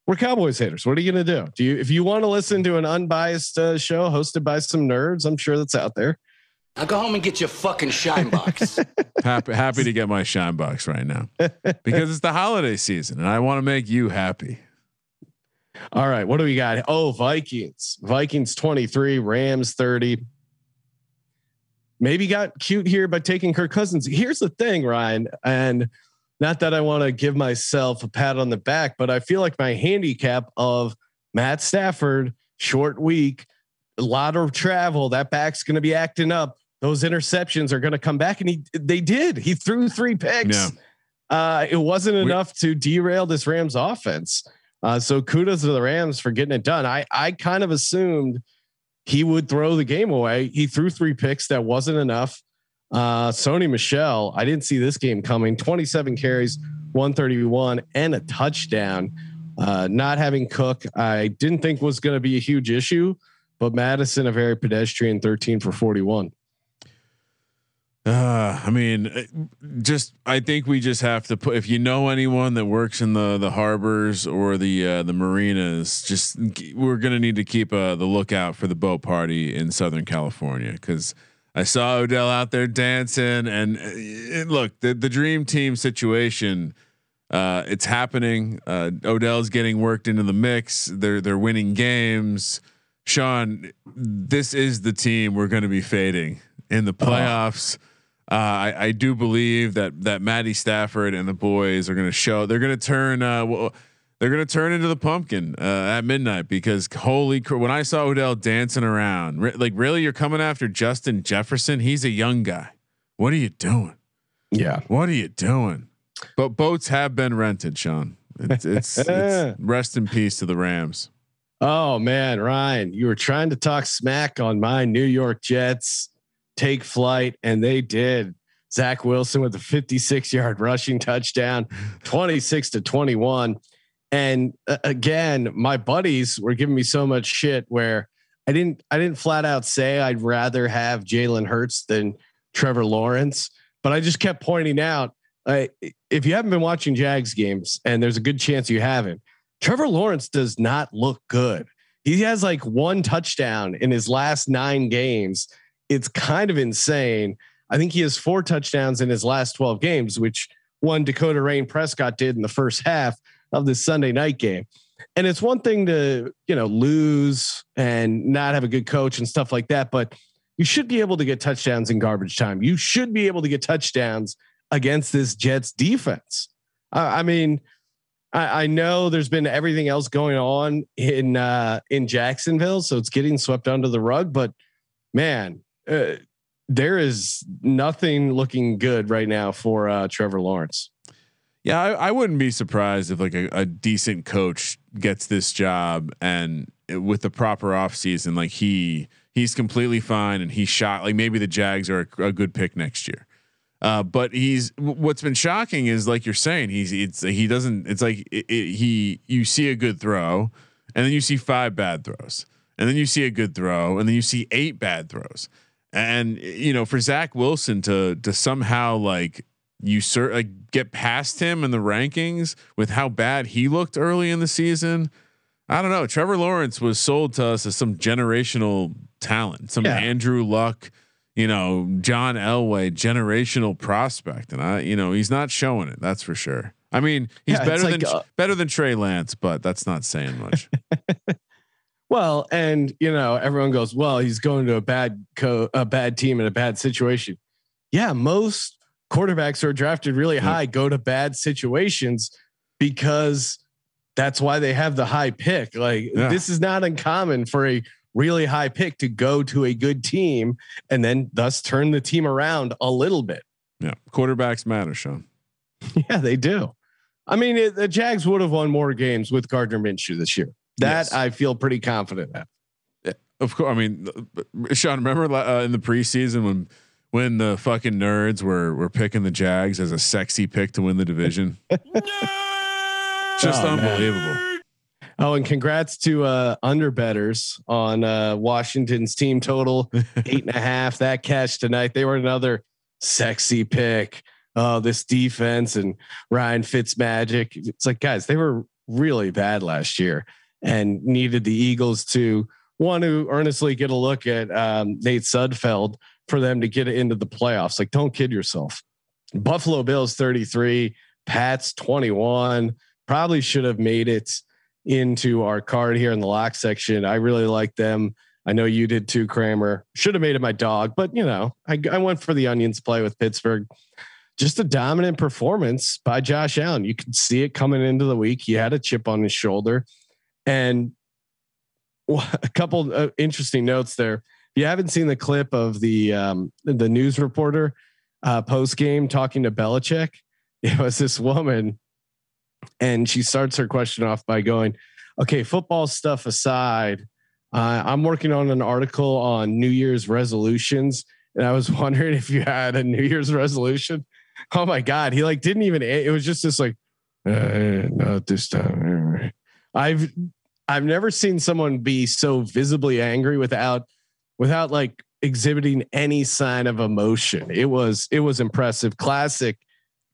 We're Cowboys haters. What are you gonna do? Do you if you want to listen to an unbiased uh, show hosted by some nerds? I'm sure that's out there. Now go home and get your fucking shine box. Happy happy to get my shine box right now because it's the holiday season and I want to make you happy. All right, what do we got? Oh, Vikings. Vikings 23, Rams 30. Maybe got cute here by taking Kirk Cousins. Here's the thing, Ryan, and not that I want to give myself a pat on the back, but I feel like my handicap of Matt Stafford, short week, a lot of travel, that back's going to be acting up. Those interceptions are going to come back, and he they did. He threw three picks. Yeah. Uh, it wasn't enough to derail this Rams offense. Uh, so kudos to the Rams for getting it done. I I kind of assumed he would throw the game away. He threw three picks. That wasn't enough. Uh, Sony Michel, I didn't see this game coming. 27 carries, 131, and a touchdown. Uh, not having Cook, I didn't think was going to be a huge issue, but Madison, a very pedestrian 13 for 41. Uh, I mean, uh, just I think we just have to put. If you know anyone that works in the the harbors or the uh, the marinas, just we're gonna need to keep uh, the lookout for the boat party in Southern California because I saw Odell out there dancing. And uh, it, look, the the dream team situation. Uh, it's happening. Uh, Odell's getting worked into the mix. They're they're winning games. Sean, this is the team we're going to be fading in the playoffs. Uh, I, I do believe that that Matty Stafford and the boys are going to show. They're going to turn. Uh, well, they're going to turn into the pumpkin uh, at midnight because holy cr- when I saw Odell dancing around, re- like really, you're coming after Justin Jefferson. He's a young guy. What are you doing? Yeah. What are you doing? But boats have been rented, Sean. It's, it's, it's rest in peace to the Rams. Oh man, Ryan, you were trying to talk smack on my New York Jets take flight, and they did. Zach Wilson with a 56 yard rushing touchdown, 26 to 21. And uh, again, my buddies were giving me so much shit where I didn't I didn't flat out say I'd rather have Jalen Hurts than Trevor Lawrence, but I just kept pointing out if you haven't been watching Jags games, and there's a good chance you haven't, Trevor Lawrence does not look good. He has like one touchdown in his last nine games. It's kind of insane. I think he has four touchdowns in his last 12 games, which one Dakota Rain Prescott did in the first half of this Sunday night game. And it's one thing to, you know, lose and not have a good coach and stuff like that, but you should be able to get touchdowns in garbage time. You should be able to get touchdowns against this Jets defense. Uh, I mean, I, I, know there's been everything else going on in uh, in Jacksonville, so it's getting swept under the rug. But man, uh, there is nothing looking good right now for uh, Trevor Lawrence. Yeah, I, I, wouldn't be surprised if like a, a, decent coach gets this job and with the proper offseason, like he he's completely fine and he's shot. Like maybe the Jags are a, a good pick next year. Uh, but he's what's been shocking is like you're saying he's it's he doesn't it's like it, it, he you see a good throw and then you see five bad throws and then you see a good throw and then you see eight bad throws and you know for Zach Wilson to to somehow like you sir like get past him in the rankings with how bad he looked early in the season. I don't know. Trevor Lawrence was sold to us as some generational talent, some yeah. Andrew Luck, you know, John Elway, generational prospect, and I, you know, he's not showing it. That's for sure. I mean, he's yeah, better like, than uh, better than Trey Lance, but that's not saying much. well, and you know, everyone goes, "Well, he's going to a bad co- a bad team in a bad situation." Yeah, most quarterbacks who are drafted really high go to bad situations because that's why they have the high pick. Like yeah. this is not uncommon for a really high pick to go to a good team and then thus turn the team around a little bit. Yeah, quarterbacks matter, Sean. yeah, they do. I mean, it, the Jags would have won more games with Gardner Minshew this year. That yes. I feel pretty confident at. Yeah, of course. I mean, Sean, remember uh, in the preseason when when the fucking nerds were were picking the Jags as a sexy pick to win the division. Just oh, unbelievable. Man. Oh, and congrats to uh underbetters on uh Washington's team total eight and a half. That catch tonight. They were another sexy pick. Oh, this defense and Ryan Fitzmagic. It's like, guys, they were really bad last year and needed the Eagles to want to earnestly get a look at um, Nate Sudfeld for them to get into the playoffs. Like, don't kid yourself. Buffalo Bills 33, Pats 21. Probably should have made it into our card here in the lock section. I really like them. I know you did too, Kramer. Should have made it my dog, but you know, I, I went for the onions play with Pittsburgh. Just a dominant performance by Josh Allen. You could see it coming into the week. He had a chip on his shoulder. And a couple of interesting notes there If you haven't seen the clip of the um, the news reporter uh, post game talking to Belichick, it was this woman, and she starts her question off by going, "Okay, football stuff aside, uh, I'm working on an article on New Year's resolutions, and I was wondering if you had a New Year's resolution." Oh my God, he like didn't even. It was just this like, uh, not this time. I've I've never seen someone be so visibly angry without without like exhibiting any sign of emotion. It was it was impressive. Classic.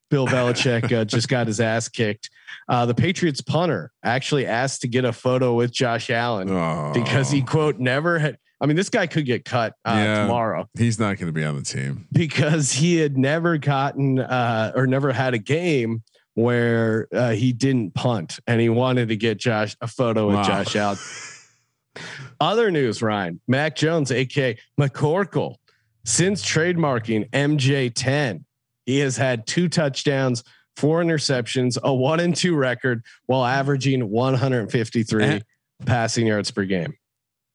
Bill Belichick uh, just got his ass kicked. Uh, the Patriots punter actually asked to get a photo with Josh Allen oh. because he quote never had. I mean, this guy could get cut uh, yeah, tomorrow. He's not going to be on the team because he had never gotten uh, or never had a game where uh, he didn't punt, and he wanted to get Josh a photo with wow. Josh out. Other news, Ryan Mac Jones, aka McCorkle, since trademarking MJ10, he has had two touchdowns, four interceptions, a one and two record while averaging 153 and passing yards per game.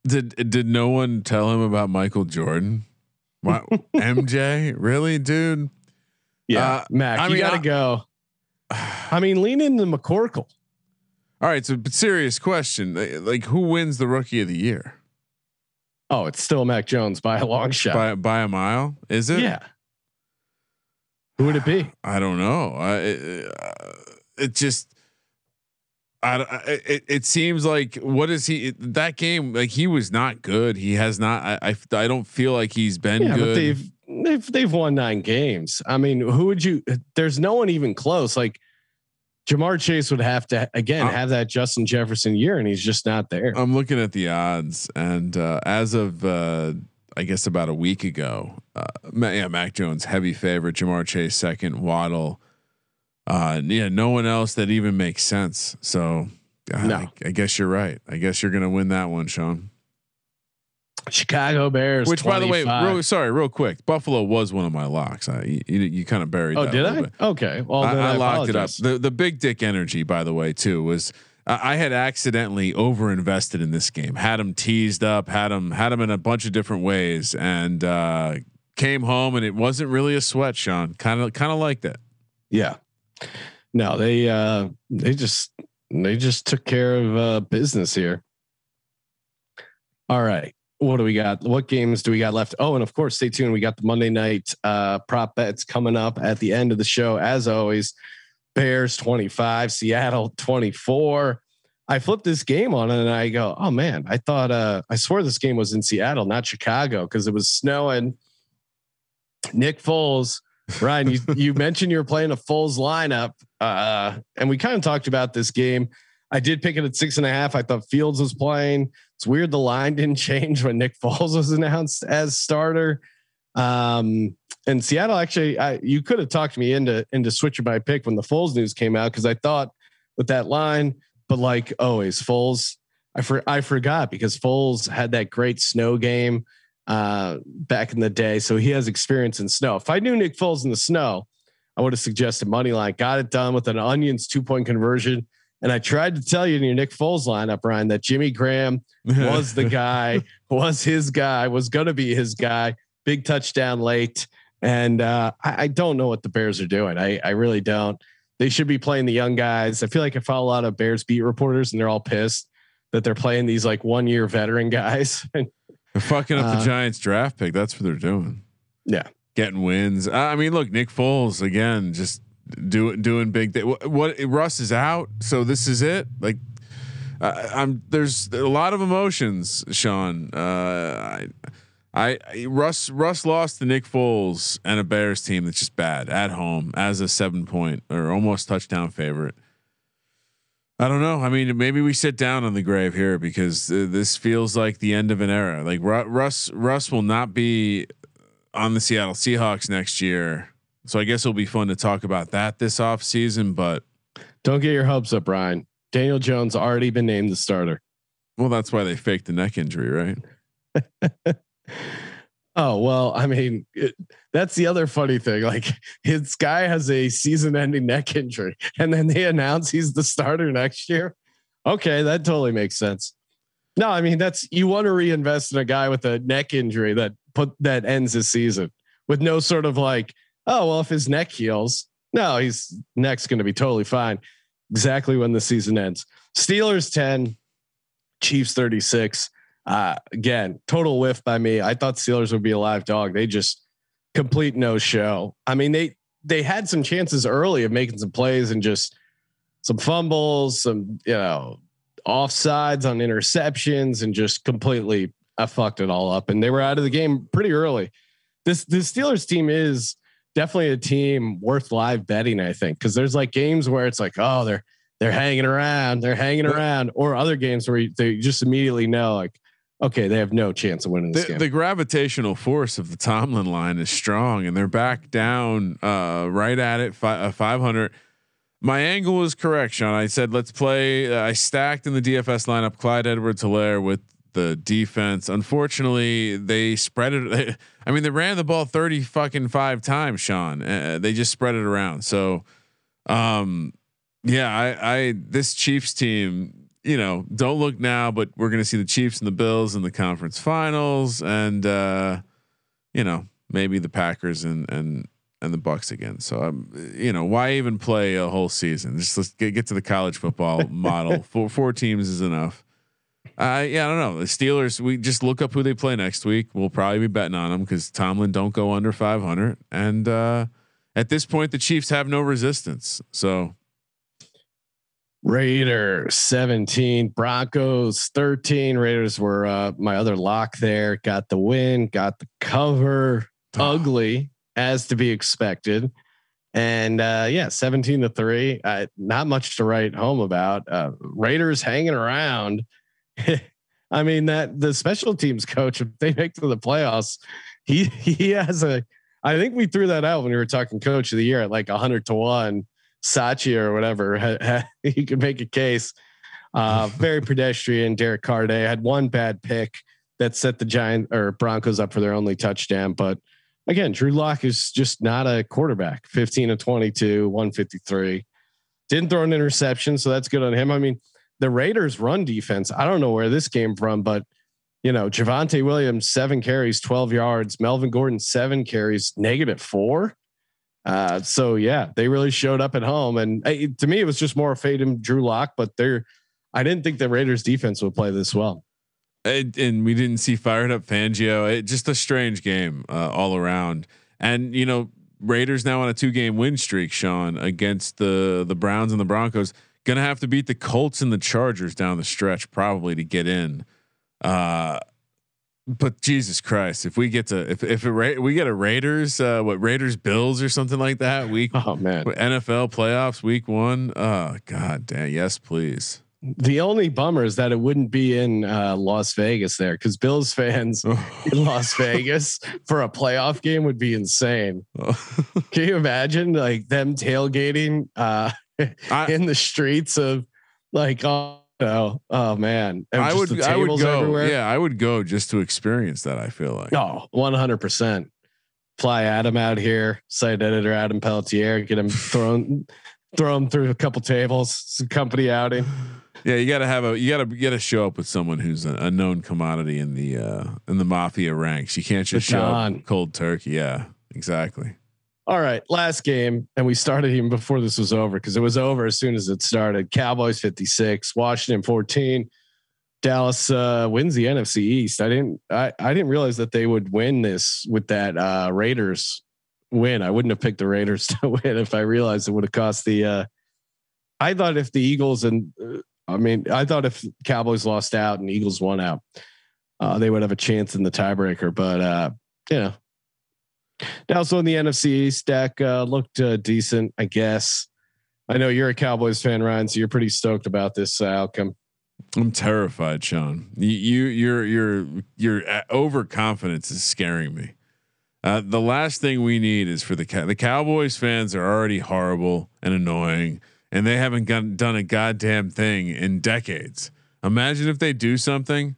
Did did no one tell him about Michael Jordan? What, MJ, really, dude? Yeah, uh, Mac, I you mean, gotta I, go. I mean, lean into McCorkle. All right, so serious question: like, who wins the Rookie of the Year? Oh, it's still Mac Jones by a long shot. By by a mile, is it? Yeah. Who would it be? I don't know. I, it, uh, it just. I, it, it seems like what is he that game like he was not good he has not I I, I don't feel like he's been yeah, good they've they've they've won nine games I mean who would you there's no one even close like Ja'Marr Chase would have to again have that Justin Jefferson year, and he's just not there. I'm looking at the odds, and uh, as of uh, I guess about a week ago, uh, yeah, Mac Jones heavy favorite, Ja'Marr Chase second, Waddle. Uh, yeah, no one else that even makes sense. So no. I, I guess you're right. I guess you're gonna win that one, Sean. Chicago Bears. Which, by the way, real, sorry, real quick, Buffalo was one of my locks. I you, you kind of buried. oh, that did I? bit. Okay. Well, I, then I I, locked it up. The the big dick energy, by the way, too, was I I had accidentally over invested in this game. Had him teased up, had him had him in a bunch of different ways, and uh, came home and it wasn't really a sweat. Sean kind of kind of liked it. Yeah. No, they uh they just they just took care of uh business here. All right. What do we got? What games do we got left? Oh, and of course, stay tuned. We got the Monday night uh prop bets coming up at the end of the show. As always, Bears 25, Seattle 24. I flipped this game on and I go, oh man, I thought uh I swore this game was in Seattle, not Chicago, because it was snowing. Nick Foles Ryan, you, you mentioned you were playing a Foles lineup, uh, and we kind of talked about this game. I did pick it at six and a half. I thought Fields was playing. It's weird the line didn't change when Nick Foles was announced as starter. Um, and Seattle actually, I, you could have talked me into into switching my pick when the Foles news came out because I thought with that line, but like always, Foles, I for, I forgot because Foles had that great snow game uh, back in the day, so he has experience in snow. If I knew Nick Foles in the snow, I would have suggested money line. Got it done with an onions two point conversion. And I tried to tell you in your Nick Foles lineup, Ryan, that Jimmy Graham was the guy, was his guy, was going to be his guy. Big touchdown late. And uh, I, I don't know what the Bears are doing. I, I really don't. They should be playing the young guys. I feel like I follow a lot of Bears beat reporters and they're all pissed that they're playing these like one year veteran guys. They're fucking up Uh, the Giants draft pick. That's what they're doing. Yeah. Getting wins. I mean, look, Nick Foles again, just doing doing big. Th- what, what Russ is out, so this is it. Like, uh, I'm there's a lot of emotions, Sean. Uh, I, I Russ Russ lost to Nick Foles and a Bears team that's just bad at home as a seven point or almost touchdown favorite. I don't know. I mean, maybe we sit down on the grave here because uh, this feels like the end of an era. Like Ru- Russ, Russ will not be on the Seattle Seahawks next year, so I guess it'll be fun to talk about that this off season. But don't get your hopes up, Ryan. Daniel Jones already been named the starter. well, that's why they faked the neck injury, right? Oh well, I mean, it, that's the other funny thing. Like his guy has a season-ending neck injury, and then they announce he's the starter next year. Okay, that totally makes sense. No, I mean that's you want to reinvest in a guy with a neck injury that put that ends his season with no sort of like, oh well, if his neck heals, no, he's neck's going to be totally fine. Exactly when the season ends. Steelers ten, Chiefs thirty six. Uh, again, total whiff by me. I thought Steelers would be a live dog. They just complete no show. I mean, they they had some chances early of making some plays and just some fumbles, some you know offsides on interceptions, and just completely I fucked it all up. And they were out of the game pretty early. This this Steelers team is definitely a team worth live betting. I think because there's like games where it's like, oh, they're they're hanging around, they're hanging around, or other games where you, they just immediately know like okay, they have no chance of winning this The, game. the gravitational force of the Tomlin line is strong, and they're back down uh, right at it, fi- uh, 500. My angle was correct, Sean. I said let's play. Uh, I stacked in the DFS lineup Clyde Edwards Helaire with the defense. Unfortunately, they spread it. I mean, they ran the ball 30 fucking five times, Sean. Uh, they just spread it around. So, um, yeah, I, I this Chiefs team you know, don't look now, but we're going to see the Chiefs and the Bills in the conference finals, and uh, you know, maybe the Packers and and and the Bucks again. So um, you know, why even play a whole season? Just let's get get to the college football model. Four four teams is enough. Uh, yeah, I don't know. The Steelers. We just look up who they play next week. We'll probably be betting on them because Tomlin don't go under five hundred, and uh, at this point, the Chiefs have no resistance. So Raiders 17, Broncos 13. Raiders were uh, my other lock there. Got the win, got the cover. Ugly as to be expected. And uh, yeah, 17 to 3. Uh, not much to write home about. Uh, Raiders hanging around. I mean, that the special teams coach, if they make to the playoffs, he he has a I think we threw that out when we were talking coach of the year at like 100 to 1. Sachi or whatever, you could make a case. Uh, very pedestrian. Derek Carday had one bad pick that set the Giant or Broncos up for their only touchdown. But again, Drew Lock is just not a quarterback. 15 to 22, 153. Didn't throw an interception, so that's good on him. I mean, the Raiders run defense. I don't know where this came from, but you know, Javonte Williams, seven carries, 12 yards, Melvin Gordon, seven carries, negative four. Uh, so yeah, they really showed up at home. And uh, to me, it was just more fade him Drew Lock, but they're, I didn't think the Raiders defense would play this well. And, and we didn't see fired up Fangio. It, just a strange game uh, all around. And you know, Raiders now on a two game win streak, Sean, against the the Browns and the Broncos. Gonna have to beat the Colts and the Chargers down the stretch probably to get in. Uh, but Jesus Christ, if we get to if if we get a Raiders, uh, what Raiders Bills or something like that week, oh man, NFL playoffs week one. Oh God, damn, yes, please. The only bummer is that it wouldn't be in uh, Las Vegas there because Bills fans in Las Vegas for a playoff game would be insane. Can you imagine like them tailgating uh, I, in the streets of like oh, oh, oh man, I would I would go everywhere. yeah I would go just to experience that I feel like oh 100 percent fly Adam out here site editor Adam Pelletier get him thrown throw him through a couple tables company outing. Yeah, you got to have a you got to get to show up with someone who's a, a, known commodity in the uh in the mafia ranks. You can't just show up cold turkey. Yeah, exactly. All right, last game, and we started even before this was over because it was over as soon as it started. Cowboys 56, Washington 14. Dallas uh, wins the NFC East. I didn't I, I didn't realize that they would win this with that uh, Raiders win. I wouldn't have picked the Raiders to win if I realized it would have cost the uh, I thought if the Eagles and uh, I mean, I thought if Cowboys lost out and Eagles won out, uh, they would have a chance in the tiebreaker. But uh, you know, now so in the NFC East, uh, looked uh, decent, I guess. I know you're a Cowboys fan, Ryan, so you're pretty stoked about this uh, outcome. I'm terrified, Sean. You, you your your your uh, overconfidence is scaring me. Uh, the last thing we need is for the the Cowboys fans are already horrible and annoying and they haven't got, done a goddamn thing in decades. Imagine if they do something.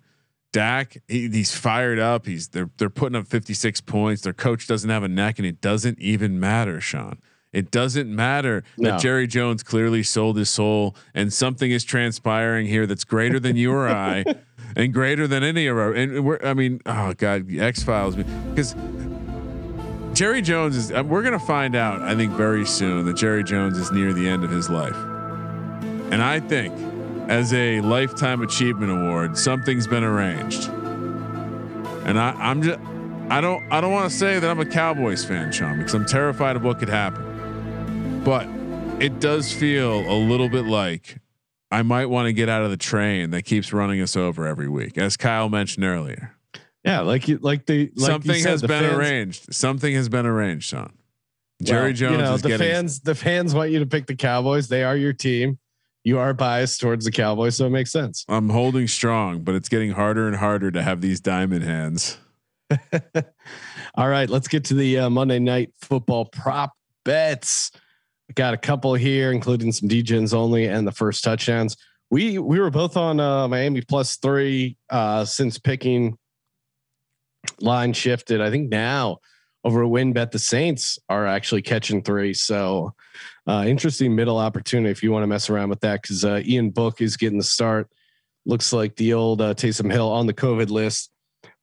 Dak, he, he's fired up. He's they're they're putting up 56 points. Their coach doesn't have a neck, and it doesn't even matter, Sean. It doesn't matter no. that Jerry Jones clearly sold his soul, and something is transpiring here that's greater than you or I, and greater than any of our. And we're, I mean, oh god, X Files, because Jerry Jones is. Uh, we're gonna find out. I think very soon that Jerry Jones is near the end of his life, and I think, as a lifetime achievement award, something's been arranged. And I, I'm just. I don't. I don't want to say that I'm a Cowboys fan, Sean, because I'm terrified of what could happen. But it does feel a little bit like I might want to get out of the train that keeps running us over every week, as Kyle mentioned earlier. Yeah, like you, like the like something said, has the been fans, arranged. Something has been arranged, Sean. Jerry well, Jones. You know, is the getting, fans. The fans want you to pick the Cowboys. They are your team. You are biased towards the Cowboys, so it makes sense. I'm holding strong, but it's getting harder and harder to have these diamond hands. All right, let's get to the uh, Monday Night Football prop bets. I got a couple here, including some DGens only and the first touchdowns. We we were both on uh, Miami plus three uh, since picking line shifted. I think now over a WynnBet, the Saints are actually catching three. So uh, interesting middle opportunity if you want to mess around with that because uh, Ian Book is getting the start. Looks like the old uh, Taysom Hill on the COVID list.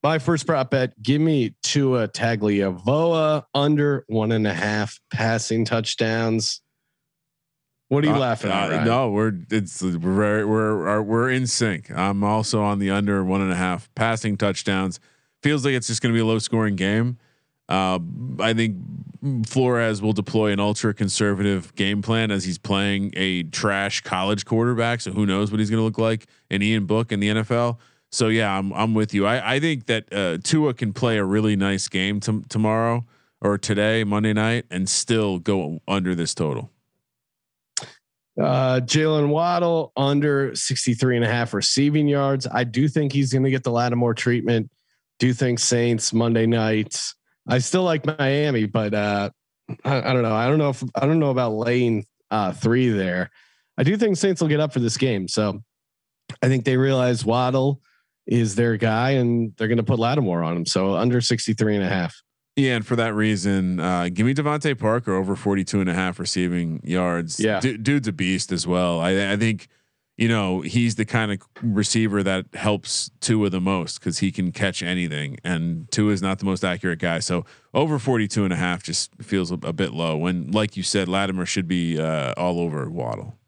My first prop bet: give me Tua Tagovailoa under one and a half passing touchdowns. What are you uh, laughing at? Uh, no, we're it's we're we're we're in sync. I'm also on the under one and a half passing touchdowns feels like it's just going to be a low scoring game. Uh, I think Flores will deploy an ultra conservative game plan as he's playing a trash college quarterback. So who knows what he's going to look like in Ian Book in the NFL. So yeah, I'm I'm with you. I I think that uh, Tua can play a really nice game t- tomorrow or today, Monday night, and still go under this total. Uh, Jaylen Waddle under 63 and a half receiving yards. I do think he's going to get the Lattimore treatment do think Saints Monday nights. I still like Miami, but uh, I, I, don't know. I don't know if I don't know about lane uh, three there. I do think Saints will get up for this game. So I think they realize Waddle is their guy and they're going to put Lattimore on him. So under 63 and a half. Yeah, and for that reason, uh, give me DeVante Parker over 42 and a half receiving yards. Yeah. Du- dude's a beast as well. I, I think, you know, he's the kind of receiver that helps Tua the most because he can catch anything. And Tua is not the most accurate guy. So over 42 and a half just feels a, a bit low. When, like you said, Lattimore should be uh, all over Waddle.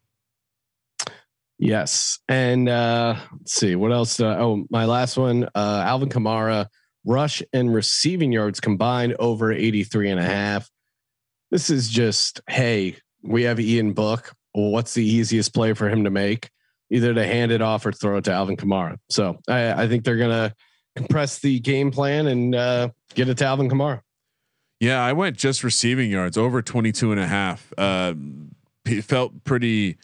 Yes. And uh, let's see what else. Uh, oh, my last one, uh, Alvin Kamara rush and receiving yards combined over 83 and a half. This is just, hey, we have Ian Book. What's the easiest play for him to make? Either to hand it off or throw it to Alvin Kamara. So I, I think they're going to compress the game plan and uh, get it to Alvin Kamara. Yeah, I went just receiving yards over 22 and a half. Uh, it felt pretty.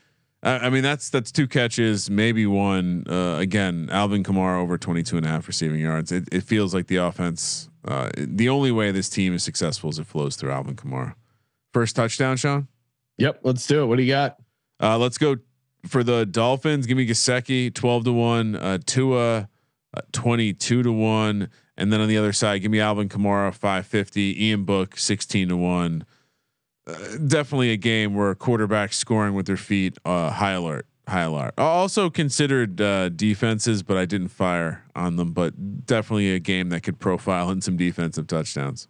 I I mean, that's that's two catches, maybe one. Uh, again, Alvin Kamara over 22 and a half receiving yards. It, it feels like the offense. Uh, the only way this team is successful is it flows through Alvin Kamara. First touchdown, Sean. Yep. Let's do it. What do you got? Uh, let's go for the Dolphins. Give me Gesicki 12 to one. Uh, Tua uh, 22 to one. And then on the other side, give me Alvin Kamara 550. Ian Book 16 to one. Uh, definitely a game where quarterbacks scoring with their feet. Uh, high alert. High alert. Also considered uh, defenses, but I didn't fire on them. But definitely a game that could profile in some defensive touchdowns.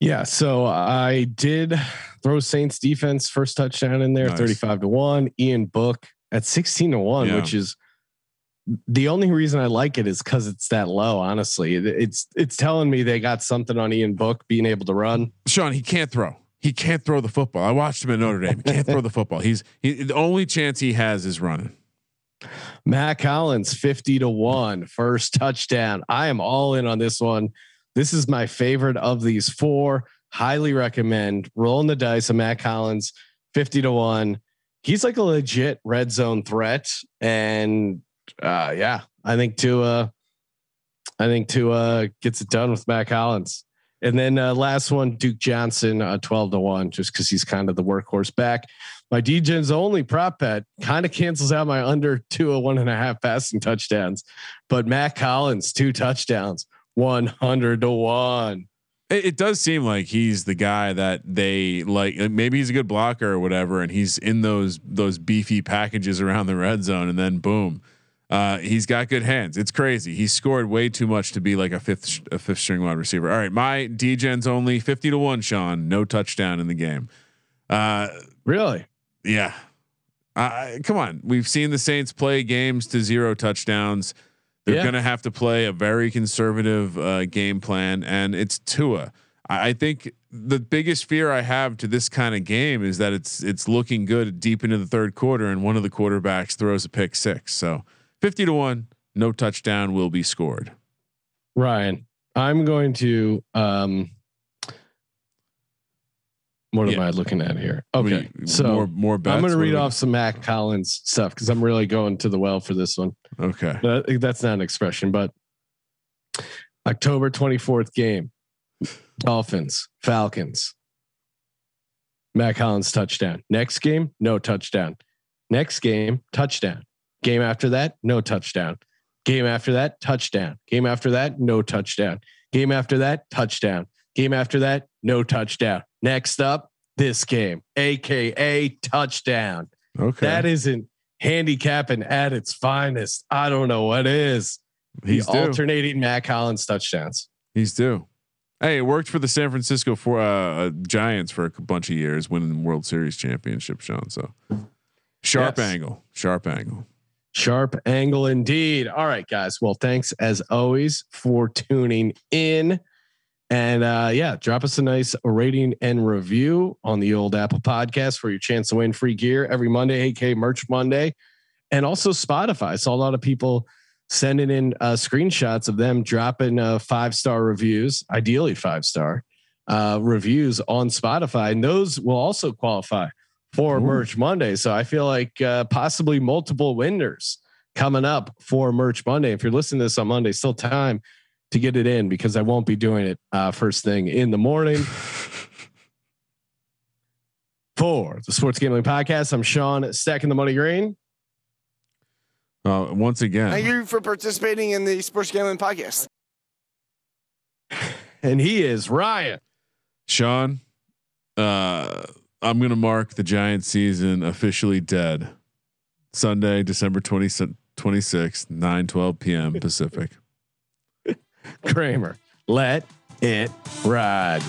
Yeah, so I did throw Saints defense first touchdown in there, Nice. 35 to 1. Ian Book at 16 to 1, Yeah. which is the only reason I like it is because it's that low, honestly. It's it's telling me they got something on Ian Book being able to run. Sean, he can't throw. He can't throw the football. I watched him at Notre Dame. He can't throw the football. He's he, the only chance he has is running. Matt Collins, 50 to 1, first touchdown. I am all in on this one. This is my favorite of these four. Highly recommend rolling the dice of Matt Collins, 50 to 1. He's like a legit red zone threat. And uh, yeah, I think Tua, I think Tua gets it done with Matt Collins. And then uh, last one, Duke Johnson, uh, 12 to 1, just because he's kind of the workhorse back. My DGens only prop bet kind of cancels out my under two a one and a half passing touchdowns, but Matt Collins two touchdowns, one hundred to one. It, it does seem like he's the guy that they like. Maybe he's a good blocker or whatever, and he's in those those beefy packages around the red zone, and then boom, uh, he's got good hands. It's crazy. He scored way too much to be like a fifth a fifth string wide receiver. All right, my DGens only fifty to one. Sean, no touchdown in the game. Uh, Really? Yeah. Uh, come on. We've seen the Saints play games to zero touchdowns. They're Yeah. going to have to play a very conservative uh, game plan, and it's Tua. I, I think the biggest fear I have to this kind of game is that it's it's looking good deep into the third quarter, and one of the quarterbacks throws a pick six. So fifty to one, no touchdown will be scored. Ryan, I'm going to um what am I looking at here? Okay. We- so more more bets. I'm going to read off some Mac Collins stuff because I'm really going to the well for this one. Okay. Uh, that's not an expression, but October 24th game, Dolphins, Falcons. Mac Collins touchdown. Next game, no touchdown. Next game, touchdown. Game after that, no touchdown. Game after that, touchdown. Game after that, no touchdown. Game after that, touchdown. Game after that, no touchdown. Next up, this game, aka touchdown. Okay. That isn't handicapping at its finest. I don't know what is. He's the due. alternating Matt Collins touchdowns. He's due. Hey, it worked for the San Francisco for uh, Giants for a bunch of years, winning World Series championship. Sean, so sharp Yes. angle, sharp angle. Sharp angle indeed. All right, guys. Well, thanks as always for tuning in. And uh, yeah, drop us a nice rating and review on the old Apple podcast for your chance to win free gear every Monday, AK Merch Monday, and also Spotify. I saw a lot of people sending in uh, screenshots of them dropping uh, five star reviews, ideally five star uh, reviews on Spotify, and those will also qualify for Ooh. Merch Monday. So I feel like uh, possibly multiple winners coming up for Merch Monday. If you're listening to this on Monday, still time to get it in because I won't be doing it uh, first thing in the morning. For the Sports Gambling Podcast, I'm Sean Stacking the Money Green. Uh, once again, Thank you for participating in the Sports Gambling Podcast. And he is Ryan. Sean, uh, I'm going to mark the Giants season officially dead. Sunday, December 20, 26th, 9 12 p.m. Pacific. Kramer. Let it ride.